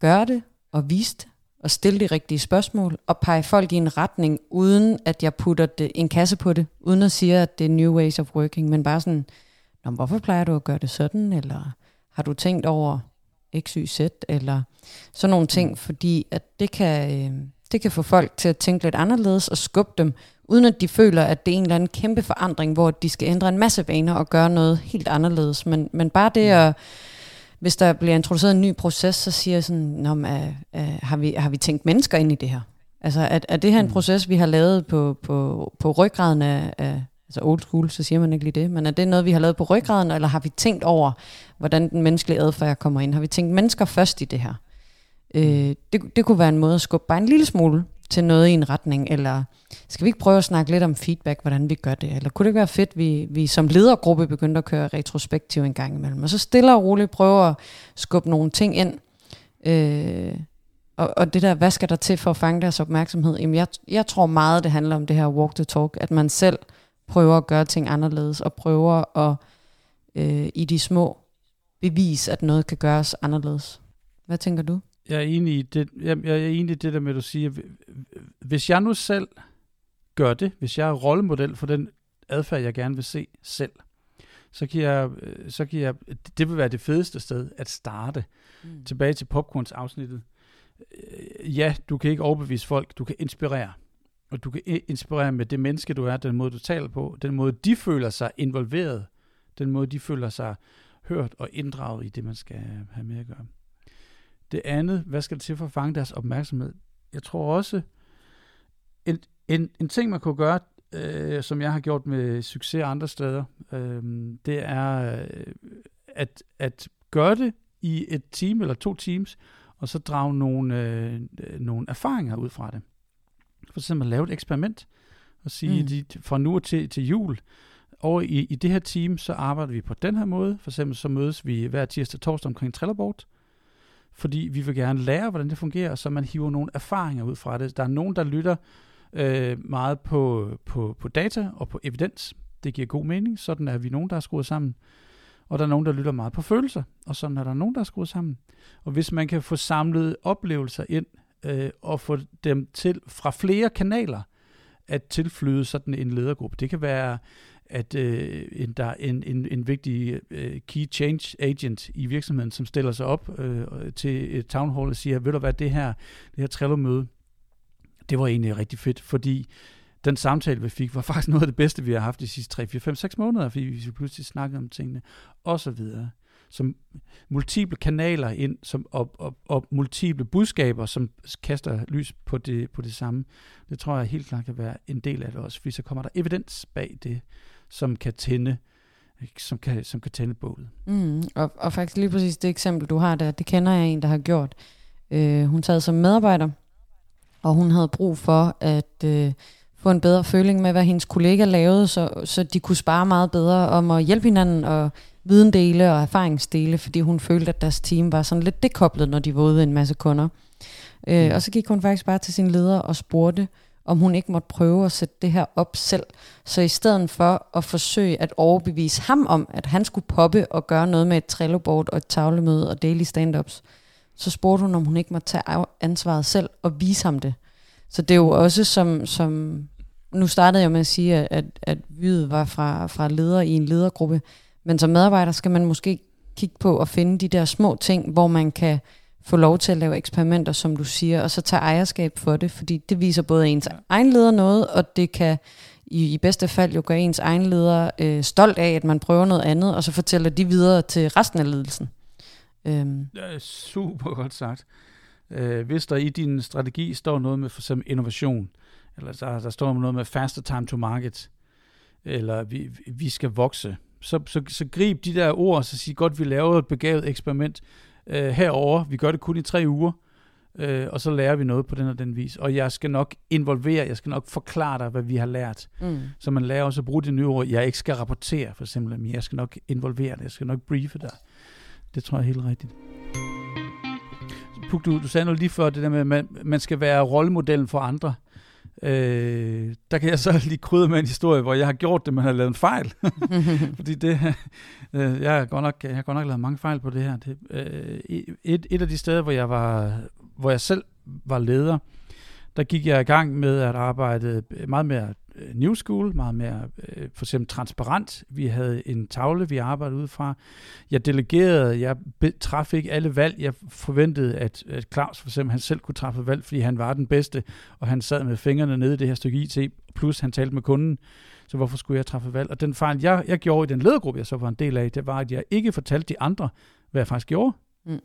gøre det og vise det og stille de rigtige spørgsmål og pege folk i en retning, uden at jeg putter det, en kasse på det, uden at sige, at det er New Ways of Working, men bare sådan, Nå, hvorfor plejer du at gøre det sådan, eller har du tænkt over X, Y, Z, eller sådan nogle ting, mm. fordi at det kan, øh, det kan få folk til at tænke lidt anderledes og skubbe dem uden at de føler, at det er en eller anden kæmpe forandring, hvor de skal ændre en masse vaner og gøre noget helt anderledes. Men, men bare det at, hvis der bliver introduceret en ny proces, så siger jeg sådan, Nå, men, er, er, har, vi, har vi tænkt mennesker ind i det her? Altså, er, er det her en mm. proces, vi har lavet på, på, på ryggraden af, af, altså old school, så siger man ikke lige det, men er det noget, vi har lavet på ryggraden, eller har vi tænkt over, hvordan den menneskelige adfærd kommer ind? Har vi tænkt mennesker først i det her? Øh, det, det kunne være en måde at skubbe bare en lille smule til noget i en retning, eller skal vi ikke prøve at snakke lidt om feedback, hvordan vi gør det? Eller kunne det ikke være fedt, vi, vi som ledergruppe begyndte at køre retrospektiv en gang imellem, og så stille og roligt prøve at skubbe nogle ting ind, øh, og, og det der, hvad skal der til for at fange deres opmærksomhed? Jamen jeg, jeg tror meget, det handler om det her walk the talk, at man selv prøver at gøre ting anderledes, og prøver at øh, i de små bevise, at noget kan gøres anderledes. Hvad tænker du? Jeg er enig i det, jeg, jeg er enig i det der med, at du siger, hvis jeg nu selv gør det, hvis jeg er rollemodel for den adfærd, jeg gerne vil se selv, så kan jeg, øh, så kan jeg det vil være det fedeste sted at starte. Mm. Tilbage til popcorns afsnittet. Øh, ja, du kan ikke overbevise folk, du kan inspirere. Og du kan inspirere med det menneske, du er, den måde, du taler på, den måde, de føler sig involveret, den måde, de føler sig hørt og inddraget i det, man skal have med at gøre. Det andet, hvad skal det til for at fange deres opmærksomhed? Jeg tror også, en, en, en ting, man kunne gøre, øh, som jeg har gjort med succes andre steder, øh, det er øh, at, at gøre det i et team eller to teams, og så drage nogle, øh, nogle erfaringer ud fra det. For eksempel lave et eksperiment, og sige, mm. de, fra nu til, til jul, og i, i det her team, så arbejder vi på den her måde. For eksempel så mødes vi hver tirsdag og torsdag omkring Trelleborg, fordi vi vil gerne lære, hvordan det fungerer, så man hiver nogle erfaringer ud fra det. Der er nogen, der lytter øh, meget på, på, på data og på evidens. Det giver god mening. Sådan er vi nogen, der er skruet sammen. Og der er nogen, der lytter meget på følelser, og sådan er der nogen, der er skruet sammen. Og hvis man kan få samlet oplevelser ind, øh, og få dem til fra flere kanaler, at tilflyde sådan en ledergruppe. Det kan være, at øh, en, der er en, en, en vigtig øh, key change agent i virksomheden, som stiller sig op øh, til et town hall og siger, ved du hvad, det her, det her Trello-møde, det var egentlig rigtig fedt, fordi den samtale, vi fik, var faktisk noget af det bedste, vi har haft de sidste 3, 4, 5, 6 måneder, fordi vi pludselig snakkede om tingene, og så videre. Som multiple kanaler ind, som, og, og, og multiple budskaber, som kaster lys på det, på det samme. Det tror jeg helt klart kan være en del af det også, fordi så kommer der evidens bag det, som kan tænde som kan, som kan tænde bålet. Mm, og, og faktisk lige præcis det eksempel, du har der, det kender jeg en, der har gjort. Øh, hun sad som medarbejder, og hun havde brug for at øh, få en bedre føling med, hvad hendes kollega lavede, så, så de kunne spare meget bedre om at hjælpe hinanden og videndele og erfaringsdele, fordi hun følte, at deres team var sådan lidt dekoblet, når de vågede en masse kunder. Øh, mm. Og så gik hun faktisk bare til sin leder og spurgte, om hun ikke måtte prøve at sætte det her op selv. Så i stedet for at forsøge at overbevise ham om, at han skulle poppe og gøre noget med et Trello-board og et tavlemøde og daily stand-ups, så spurgte hun, om hun ikke måtte tage ansvaret selv og vise ham det. Så det er jo også som, som nu startede jeg med at sige, at, at, at vyet var fra, fra leder i en ledergruppe, men som medarbejder skal man måske kigge på at finde de der små ting, hvor man kan få lov til at lave eksperimenter, som du siger, og så tage ejerskab for det, fordi det viser både ens egen leder noget, og det kan i, i bedste fald jo gøre ens egen leder øh, stolt af, at man prøver noget andet, og så fortæller de videre til resten af ledelsen. Øhm. Det er super godt sagt. Øh, hvis der i din strategi står noget med for eksempel innovation, eller der, der står noget med faster time to market, eller vi, vi skal vokse, så, så, så grib de der ord, og så sig godt, vi laver et begavet eksperiment øh, herover. Vi gør det kun i tre uger, øh, og så lærer vi noget på den og den vis. Og jeg skal nok involvere, jeg skal nok forklare dig, hvad vi har lært. Mm. Så man lærer også at bruge det nye ord, jeg ikke skal rapportere, for eksempel, men jeg skal nok involvere dig, jeg skal nok briefe dig. Det tror jeg er helt rigtigt. Puk, du, du sagde noget lige før, det der med, at man, man skal være rollemodellen for andre. Øh, der kan jeg så lige krydre med en historie, hvor jeg har gjort det, men har lavet en fejl. Fordi det, øh, jeg, har godt nok, jeg har godt nok lavet mange fejl på det her. Det, øh, et, et af de steder, hvor jeg, var, hvor jeg selv var leder, der gik jeg i gang med at arbejde meget mere Øh, New School, meget mere øh, for eksempel transparent. Vi havde en tavle, vi arbejdede ud fra. Jeg delegerede, jeg traf ikke alle valg. Jeg forventede, at, at Claus for eksempel, han selv kunne træffe valg, fordi han var den bedste, og han sad med fingrene nede i det her stykke IT, plus han talte med kunden. Så hvorfor skulle jeg træffe valg? Og den fejl, jeg, jeg gjorde i den ledergruppe, jeg så var en del af, det var, at jeg ikke fortalte de andre, hvad jeg faktisk gjorde. Mm.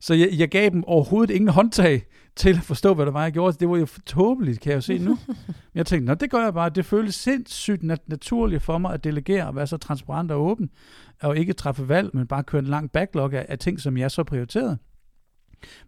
Så jeg, jeg gav dem overhovedet ingen håndtag til at forstå, hvad det var, jeg gjorde. Det var jo tåbeligt, kan jeg jo se nu. Men jeg tænkte, nå, det gør jeg bare. Det føles sindssygt nat- naturligt for mig at delegere og være så transparent og åben, og ikke træffe valg, men bare køre en lang backlog af, af ting, som jeg så prioriterede.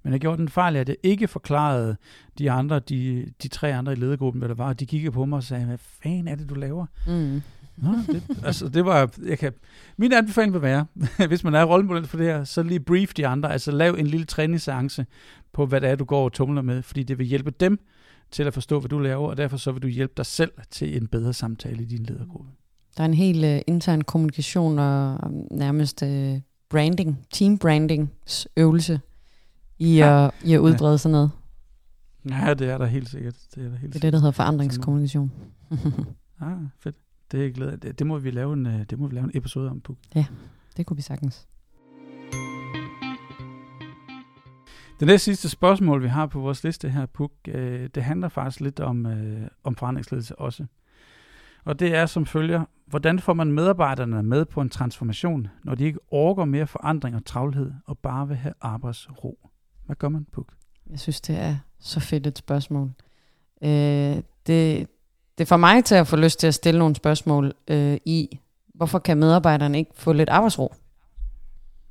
Men jeg gjorde den fejl, at jeg ikke forklarede de andre, de, de tre andre i ledergruppen, hvad det var, de kiggede på mig og sagde, hvad fanden er det, du laver? Mm. Nå, det, altså, det var, jeg kan, min anbefaling vil være, hvis man er rollemodel for det her, så lige brief de andre, altså lav en lille træningsseance på, hvad det er, du går og tumler med, fordi det vil hjælpe dem til at forstå, hvad du laver, og derfor så vil du hjælpe dig selv til en bedre samtale i din ledergruppe. Der er en helt uh, intern kommunikation og um, nærmest uh, branding, team brandings øvelse i, ja. at, i at udbrede ja. sådan noget. Ja, det er der helt sikkert. Det er, der helt det, er det, der hedder forandringskommunikation. ah, fedt. Det, glæder, det, det, må vi lave en, det må vi lave en episode om, Puk. Ja, det kunne vi sagtens. Det næste sidste spørgsmål, vi har på vores liste her, Puk, øh, det handler faktisk lidt om, øh, om forandringsledelse også. Og det er som følger, hvordan får man medarbejderne med på en transformation, når de ikke orker mere forandring og travlhed og bare vil have arbejdsro? Hvad gør man, Puk? Jeg synes, det er så fedt et spørgsmål. Øh, det, det får mig til at få lyst til at stille nogle spørgsmål øh, i, hvorfor kan medarbejderne ikke få lidt arbejdsro?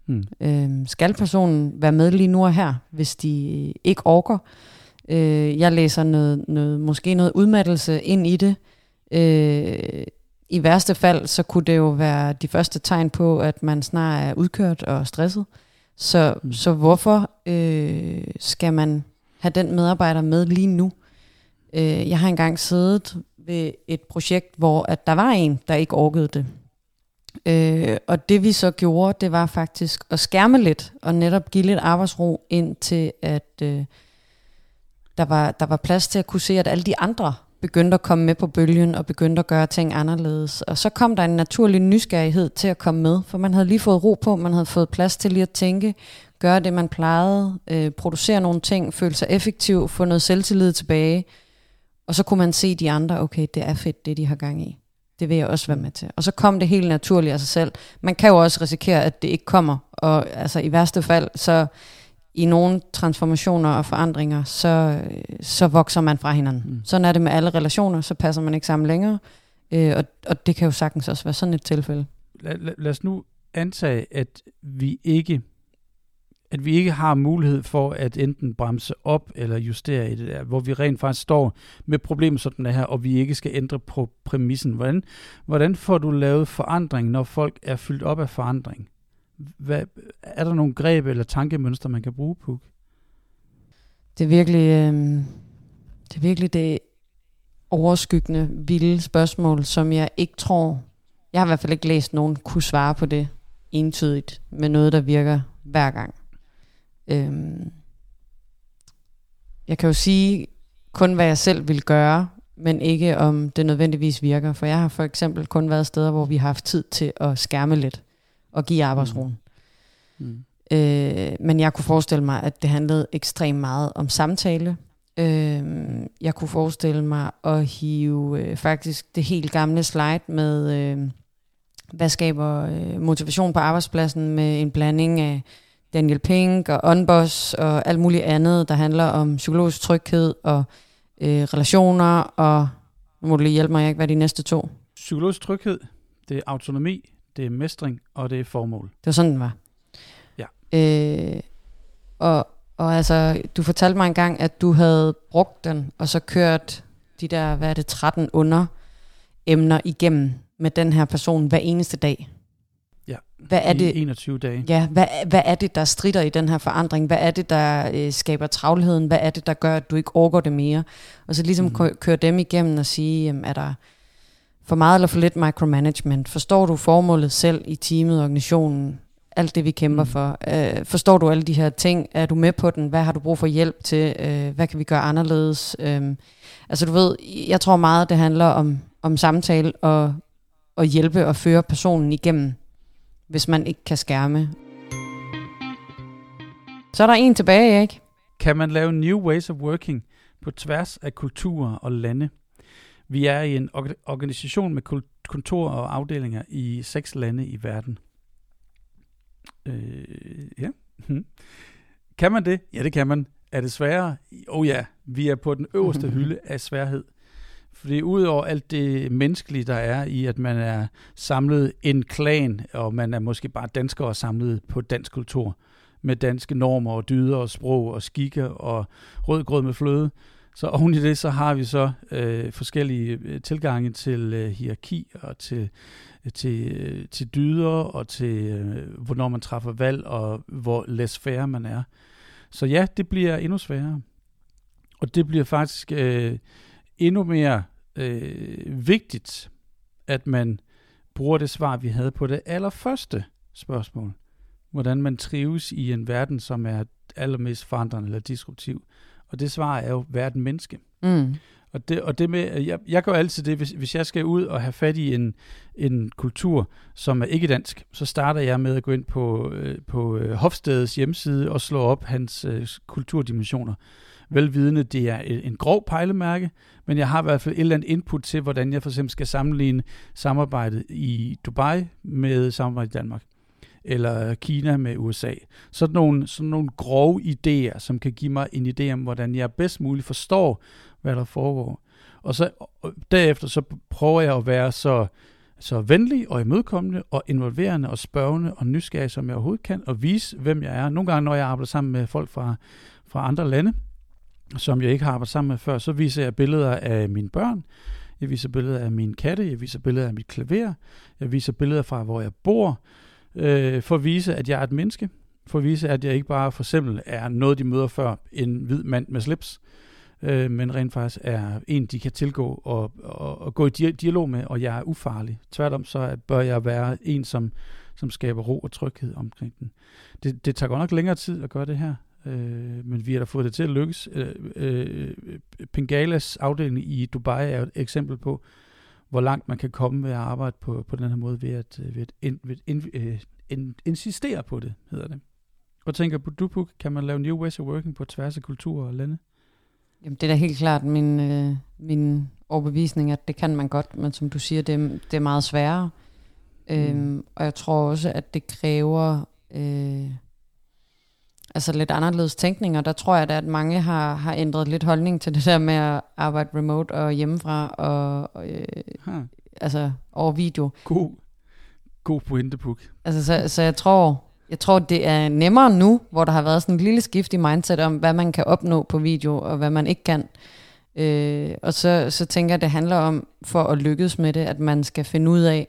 Hmm. Øh, skal personen være med lige nu og her, hvis de ikke orker? Øh, jeg læser noget, noget, måske noget udmattelse ind i det. Øh, I værste fald, så kunne det jo være de første tegn på, at man snart er udkørt og stresset. Så, hmm. så hvorfor øh, skal man have den medarbejder med lige nu? Øh, jeg har engang siddet ved et projekt, hvor at der var en, der ikke orkede det. Øh, og det vi så gjorde, det var faktisk at skærme lidt, og netop give lidt arbejdsro ind til, at øh, der, var, der var plads til at kunne se, at alle de andre begyndte at komme med på bølgen, og begyndte at gøre ting anderledes. Og så kom der en naturlig nysgerrighed til at komme med, for man havde lige fået ro på, man havde fået plads til lige at tænke, gøre det, man plejede, øh, producere nogle ting, føle sig effektiv, få noget selvtillid tilbage, og så kunne man se de andre, okay, det er fedt, det de har gang i. Det vil jeg også være med til. Og så kom det helt naturligt af sig selv. Man kan jo også risikere, at det ikke kommer. Og altså i værste fald, så i nogle transformationer og forandringer, så, så vokser man fra hinanden. Mm. Sådan er det med alle relationer, så passer man ikke sammen længere. Øh, og, og det kan jo sagtens også være sådan et tilfælde. Lad, lad, lad os nu antage, at vi ikke at vi ikke har mulighed for at enten bremse op eller justere i det der, hvor vi rent faktisk står med problemer sådan her, og vi ikke skal ændre på præmissen. Hvordan, hvordan får du lavet forandring, når folk er fyldt op af forandring? Hvad, er der nogle greb eller tankemønstre, man kan bruge, på? Det er virkelig, øh, det er virkelig det overskyggende, vilde spørgsmål, som jeg ikke tror, jeg har i hvert fald ikke læst nogen kunne svare på det entydigt med noget, der virker hver gang. Øhm, jeg kan jo sige kun, hvad jeg selv vil gøre, men ikke om det nødvendigvis virker. For jeg har for eksempel kun været steder, hvor vi har haft tid til at skærme lidt og give arbejdsroen. Mm. Mm. Øh, men jeg kunne forestille mig, at det handlede ekstremt meget om samtale. Øh, jeg kunne forestille mig at hive øh, faktisk det helt gamle slide med, øh, hvad skaber øh, motivation på arbejdspladsen med en blanding af Daniel Pink og Unboss og alt muligt andet, der handler om psykologisk tryghed og øh, relationer, og nu må du lige hjælpe mig, ikke, hvad er de næste to? Psykologisk tryghed, det er autonomi, det er mestring, og det er formål. Det var sådan, den var. Ja. Øh, og, og altså, du fortalte mig engang, at du havde brugt den, og så kørt de der, hvad er det, 13 under emner igennem med den her person hver eneste dag. Hvad er det, 21 dage. Ja, hvad, hvad er det, der strider i den her forandring? Hvad er det, der øh, skaber travlheden? Hvad er det, der gør, at du ikke overgår det mere? Og så ligesom mm. køre dem igennem og sige, jamen, er der for meget eller for lidt micromanagement? Forstår du formålet selv i teamet, organisationen? Alt det, vi kæmper mm. for. Øh, forstår du alle de her ting? Er du med på den? Hvad har du brug for hjælp til? Øh, hvad kan vi gøre anderledes? Øh, altså du ved, jeg tror meget, det handler om, om samtale og, og hjælpe og føre personen igennem hvis man ikke kan skærme. Så er der en tilbage, ikke? Kan man lave new ways of working på tværs af kulturer og lande? Vi er i en organisation med kontorer og afdelinger i seks lande i verden. Øh, ja. Hm. Kan man det? Ja, det kan man. Er det sværere? Oh ja, vi er på den øverste hylde af sværhed. Fordi udover alt det menneskelige, der er i, at man er samlet en klan, og man er måske bare danskere samlet på dansk kultur, med danske normer og dyder og sprog og skikke og rødgrød med fløde, så oven i det, så har vi så øh, forskellige øh, tilgange til øh, hierarki og til, øh, til, øh, til dyder og til, øh, hvornår man træffer valg og hvor less fair man er. Så ja, det bliver endnu sværere. Og det bliver faktisk øh, endnu mere øh, vigtigt, at man bruger det svar, vi havde på det allerførste spørgsmål. Hvordan man trives i en verden, som er allermest forandrende eller disruptiv. Og det svar er jo verden menneske. Mm. Og det, og det med, jeg, jeg gør altid det, hvis, hvis jeg skal ud og have fat i en, en kultur, som er ikke dansk, så starter jeg med at gå ind på, øh, på øh, Hofstedets hjemmeside og slå op hans øh, kulturdimensioner. Velvidende, det er en, grov pejlemærke, men jeg har i hvert fald et eller andet input til, hvordan jeg for eksempel skal sammenligne samarbejdet i Dubai med samarbejdet i Danmark eller Kina med USA. Sådan nogle, sådan nogle grove idéer, som kan give mig en idé om, hvordan jeg bedst muligt forstår, hvad der foregår. Og så og derefter så prøver jeg at være så, så venlig og imødekommende og involverende og spørgende og nysgerrig, som jeg overhovedet kan, og vise, hvem jeg er. Nogle gange, når jeg arbejder sammen med folk fra, fra andre lande, som jeg ikke har arbejdet sammen med før, så viser jeg billeder af mine børn, jeg viser billeder af min katte, jeg viser billeder af mit klaver, jeg viser billeder fra, hvor jeg bor, øh, for at vise, at jeg er et menneske, for at vise, at jeg ikke bare for eksempel er noget, de møder før, en hvid mand med slips, øh, men rent faktisk er en, de kan tilgå og, og, og gå i dialog med, og jeg er ufarlig. Tværtom så bør jeg være en, som, som skaber ro og tryghed omkring den. Det, det tager godt nok længere tid at gøre det her, øh, men vi har da fået det til at lykkes. Øh, øh, Pengalas afdeling i Dubai er et eksempel på, hvor langt man kan komme ved at arbejde på, på den her måde, ved at, ved at in, ved in, øh, in, insistere på det, hedder det. Hvad tænker du, Puk? Kan man lave new ways of working på tværs af kulturer og lande? Jamen, det er da helt klart min, øh, min overbevisning, at det kan man godt, men som du siger, det, det er meget sværere. Mm. Øhm, og jeg tror også, at det kræver øh, altså lidt anderledes tænkning, og der tror jeg da, at mange har, har ændret lidt holdning til det der med at arbejde remote og hjemmefra, og, og øh, altså over video. God, god pointe, Puk. Altså, så, så jeg tror, jeg tror, det er nemmere nu, hvor der har været sådan en lille skift i mindset om, hvad man kan opnå på video, og hvad man ikke kan. Øh, og så, så tænker jeg, det handler om, for at lykkes med det, at man skal finde ud af,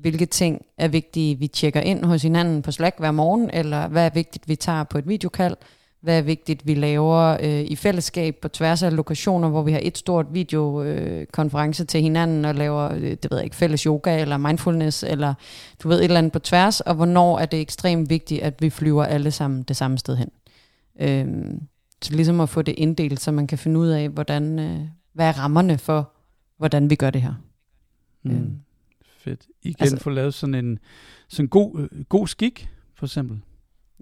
hvilke ting er vigtige, vi tjekker ind hos hinanden på Slack hver morgen, eller hvad er vigtigt, vi tager på et videokald, hvad er vigtigt, vi laver øh, i fællesskab på tværs af lokationer, hvor vi har et stort videokonference øh, til hinanden og laver, øh, det ved jeg ikke, fælles yoga eller mindfulness, eller du ved, et eller andet på tværs, og hvornår er det ekstremt vigtigt, at vi flyver alle sammen det samme sted hen. Øh, så ligesom at få det inddelt, så man kan finde ud af, hvordan, øh, hvad er rammerne for, hvordan vi gør det her. Mm. Øh. Fedt. Igen altså, få lavet sådan en sådan god, øh, god skik, for eksempel.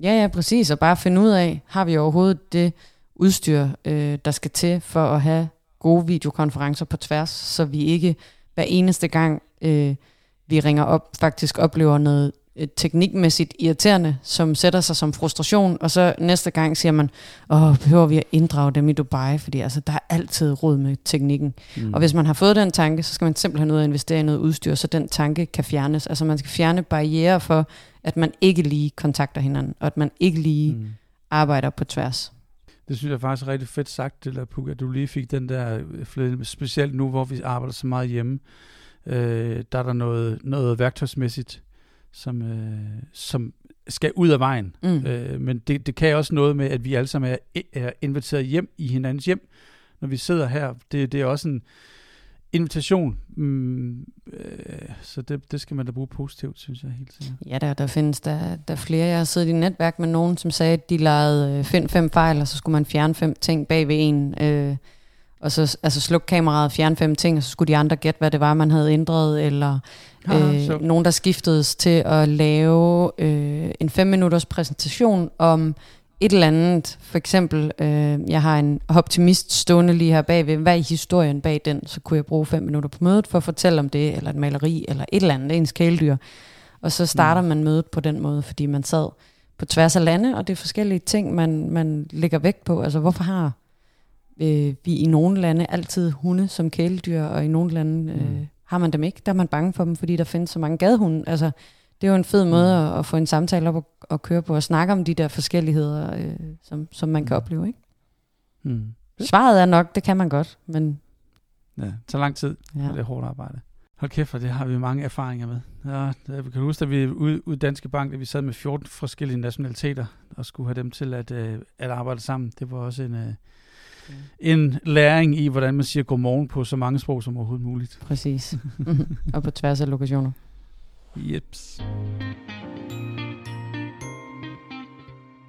Ja, ja, præcis. Og bare finde ud af, har vi overhovedet det udstyr, øh, der skal til for at have gode videokonferencer på tværs, så vi ikke hver eneste gang, øh, vi ringer op, faktisk oplever noget øh, teknikmæssigt irriterende, som sætter sig som frustration, og så næste gang siger man, åh, behøver vi at inddrage dem i Dubai, fordi altså, der er altid råd med teknikken. Mm. Og hvis man har fået den tanke, så skal man simpelthen ud og investere i noget udstyr, så den tanke kan fjernes. Altså man skal fjerne barriere for, at man ikke lige kontakter hinanden, og at man ikke lige mm. arbejder på tværs. Det synes jeg faktisk er rigtig fedt sagt, det der, Puk, at du lige fik den der, øh, specielt nu, hvor vi arbejder så meget hjemme, øh, der er der noget, noget værktøjsmæssigt, som, øh, som skal ud af vejen. Mm. Øh, men det, det kan også noget med, at vi alle sammen er, er inviteret hjem i hinandens hjem, når vi sidder her. Det, det er også en, invitation. Mm, øh, så det, det skal man da bruge positivt, synes jeg helt sikkert. Ja, der, der findes der, der flere. Jeg har siddet i netværk med nogen, som sagde, at de lavede øh, find fem fejl, og så skulle man fjerne fem ting bag ved en. Øh, og så altså, slukke kameraet, fjerne fem ting, og så skulle de andre gætte, hvad det var, man havde ændret, eller øh, nogen, der skiftedes til at lave øh, en fem minutters præsentation om et eller andet, for eksempel, øh, jeg har en optimist stående lige her bagved, hvad er historien bag den, så kunne jeg bruge fem minutter på mødet for at fortælle om det, eller et maleri, eller et eller andet, ens kæledyr. Og så starter man mødet på den måde, fordi man sad på tværs af lande, og det er forskellige ting, man, man lægger vægt på. Altså, hvorfor har øh, vi i nogle lande altid hunde som kæledyr, og i nogle lande øh, mm. har man dem ikke? Der er man bange for dem, fordi der findes så mange gadehunde. Altså, det er jo en fed måde mm. at, at få en samtale op og, og køre på, og snakke om de der forskelligheder, øh, som, som man kan mm. opleve. Ikke? Mm. Svaret er nok, det kan man godt, men... Ja, tager lang tid, ja. det er hårdt arbejde. Hold kæft, for det har vi mange erfaringer med. Ja, det, kan huske, at vi ude, ude Danske Bank, at vi sad med 14 forskellige nationaliteter, og skulle have dem til at, øh, at arbejde sammen. Det var også en, øh, en læring i, hvordan man siger godmorgen på så mange sprog som overhovedet muligt. Præcis. og på tværs af lokationer. Jeps.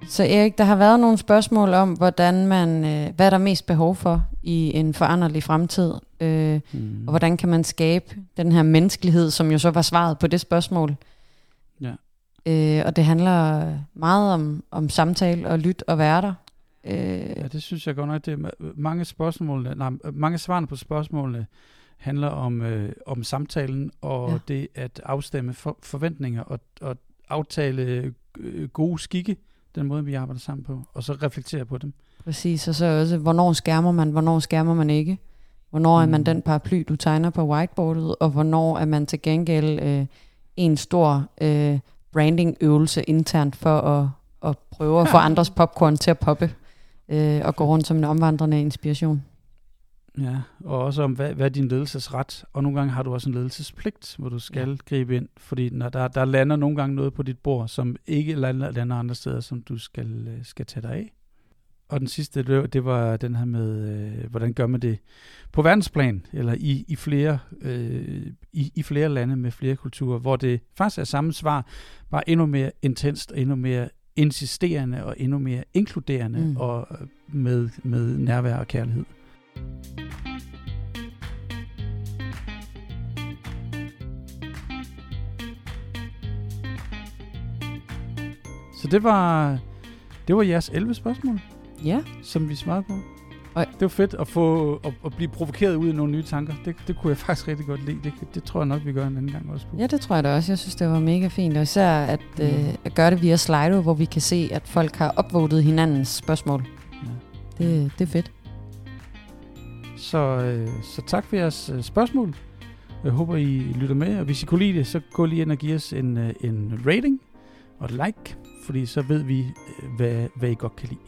Så Erik, der har været nogle spørgsmål om, hvordan man, øh, hvad er der mest behov for i en foranderlig fremtid? Øh, Mm. Og hvordan kan man skabe den her menneskelighed, som jo så var svaret på det spørgsmål? Ja. Øh, og det handler meget om, om samtale og lyt og være der. Øh, Ja, det synes jeg godt nok. Det er ma- mange spørgsmål, nej, mange svarene på spørgsmålene handler om, øh, om samtalen og Ja. det at afstemme for, forventninger og, og aftale øh, gode skikke, den måde, vi arbejder sammen på, og så reflektere på dem. Præcis, og så også, hvornår skærmer man, hvornår skærmer man ikke? Hvornår er man Mm. den paraply, du tegner på whiteboardet, og hvornår er man til gengæld øh, en stor øh, brandingøvelse internt for at, at prøve at få andres popcorn til at poppe øh, og gå rundt som en omvandrende inspiration. Ja, og også om, hvad, hvad er din ledelsesret? Og nogle gange har du også en ledelsespligt, hvor du skal Ja. gribe ind, fordi når der, der lander nogle gange noget på dit bord, som ikke lander, lander andre steder, som du skal, øh, skal tage dig af. Og den sidste, det var, det var den her med, øh, hvordan gør man det på verdensplan, eller i, i, flere, øh, i, i flere lande med flere kulturer, hvor det faktisk er samme svar, bare endnu mere intenst og endnu mere insisterende og endnu mere inkluderende Mm. og øh, med, med nærvær og kærlighed. Så det var, det var jeres 11 spørgsmål, Ja, som vi svarede på. Og- det var fedt at få at, at blive provokeret ud af nogle nye tanker. Det, det kunne jeg faktisk rigtig godt lide. Det, det tror jeg nok, vi gør en anden gang også på. ja, det tror jeg da også. Jeg synes, det var mega fint. Og især at, Mm. øh, at gøre det via Slido, hvor vi kan se, at folk har opvotet hinandens spørgsmål. Ja. Det, det er fedt. Så, øh, så tak for jeres øh, spørgsmål. Jeg håber, I lytter med, og hvis I kunne lide det, så gå lige ind og giv os en, øh, en rating og et like, fordi så ved vi, øh, hvad, hvad I godt kan lide.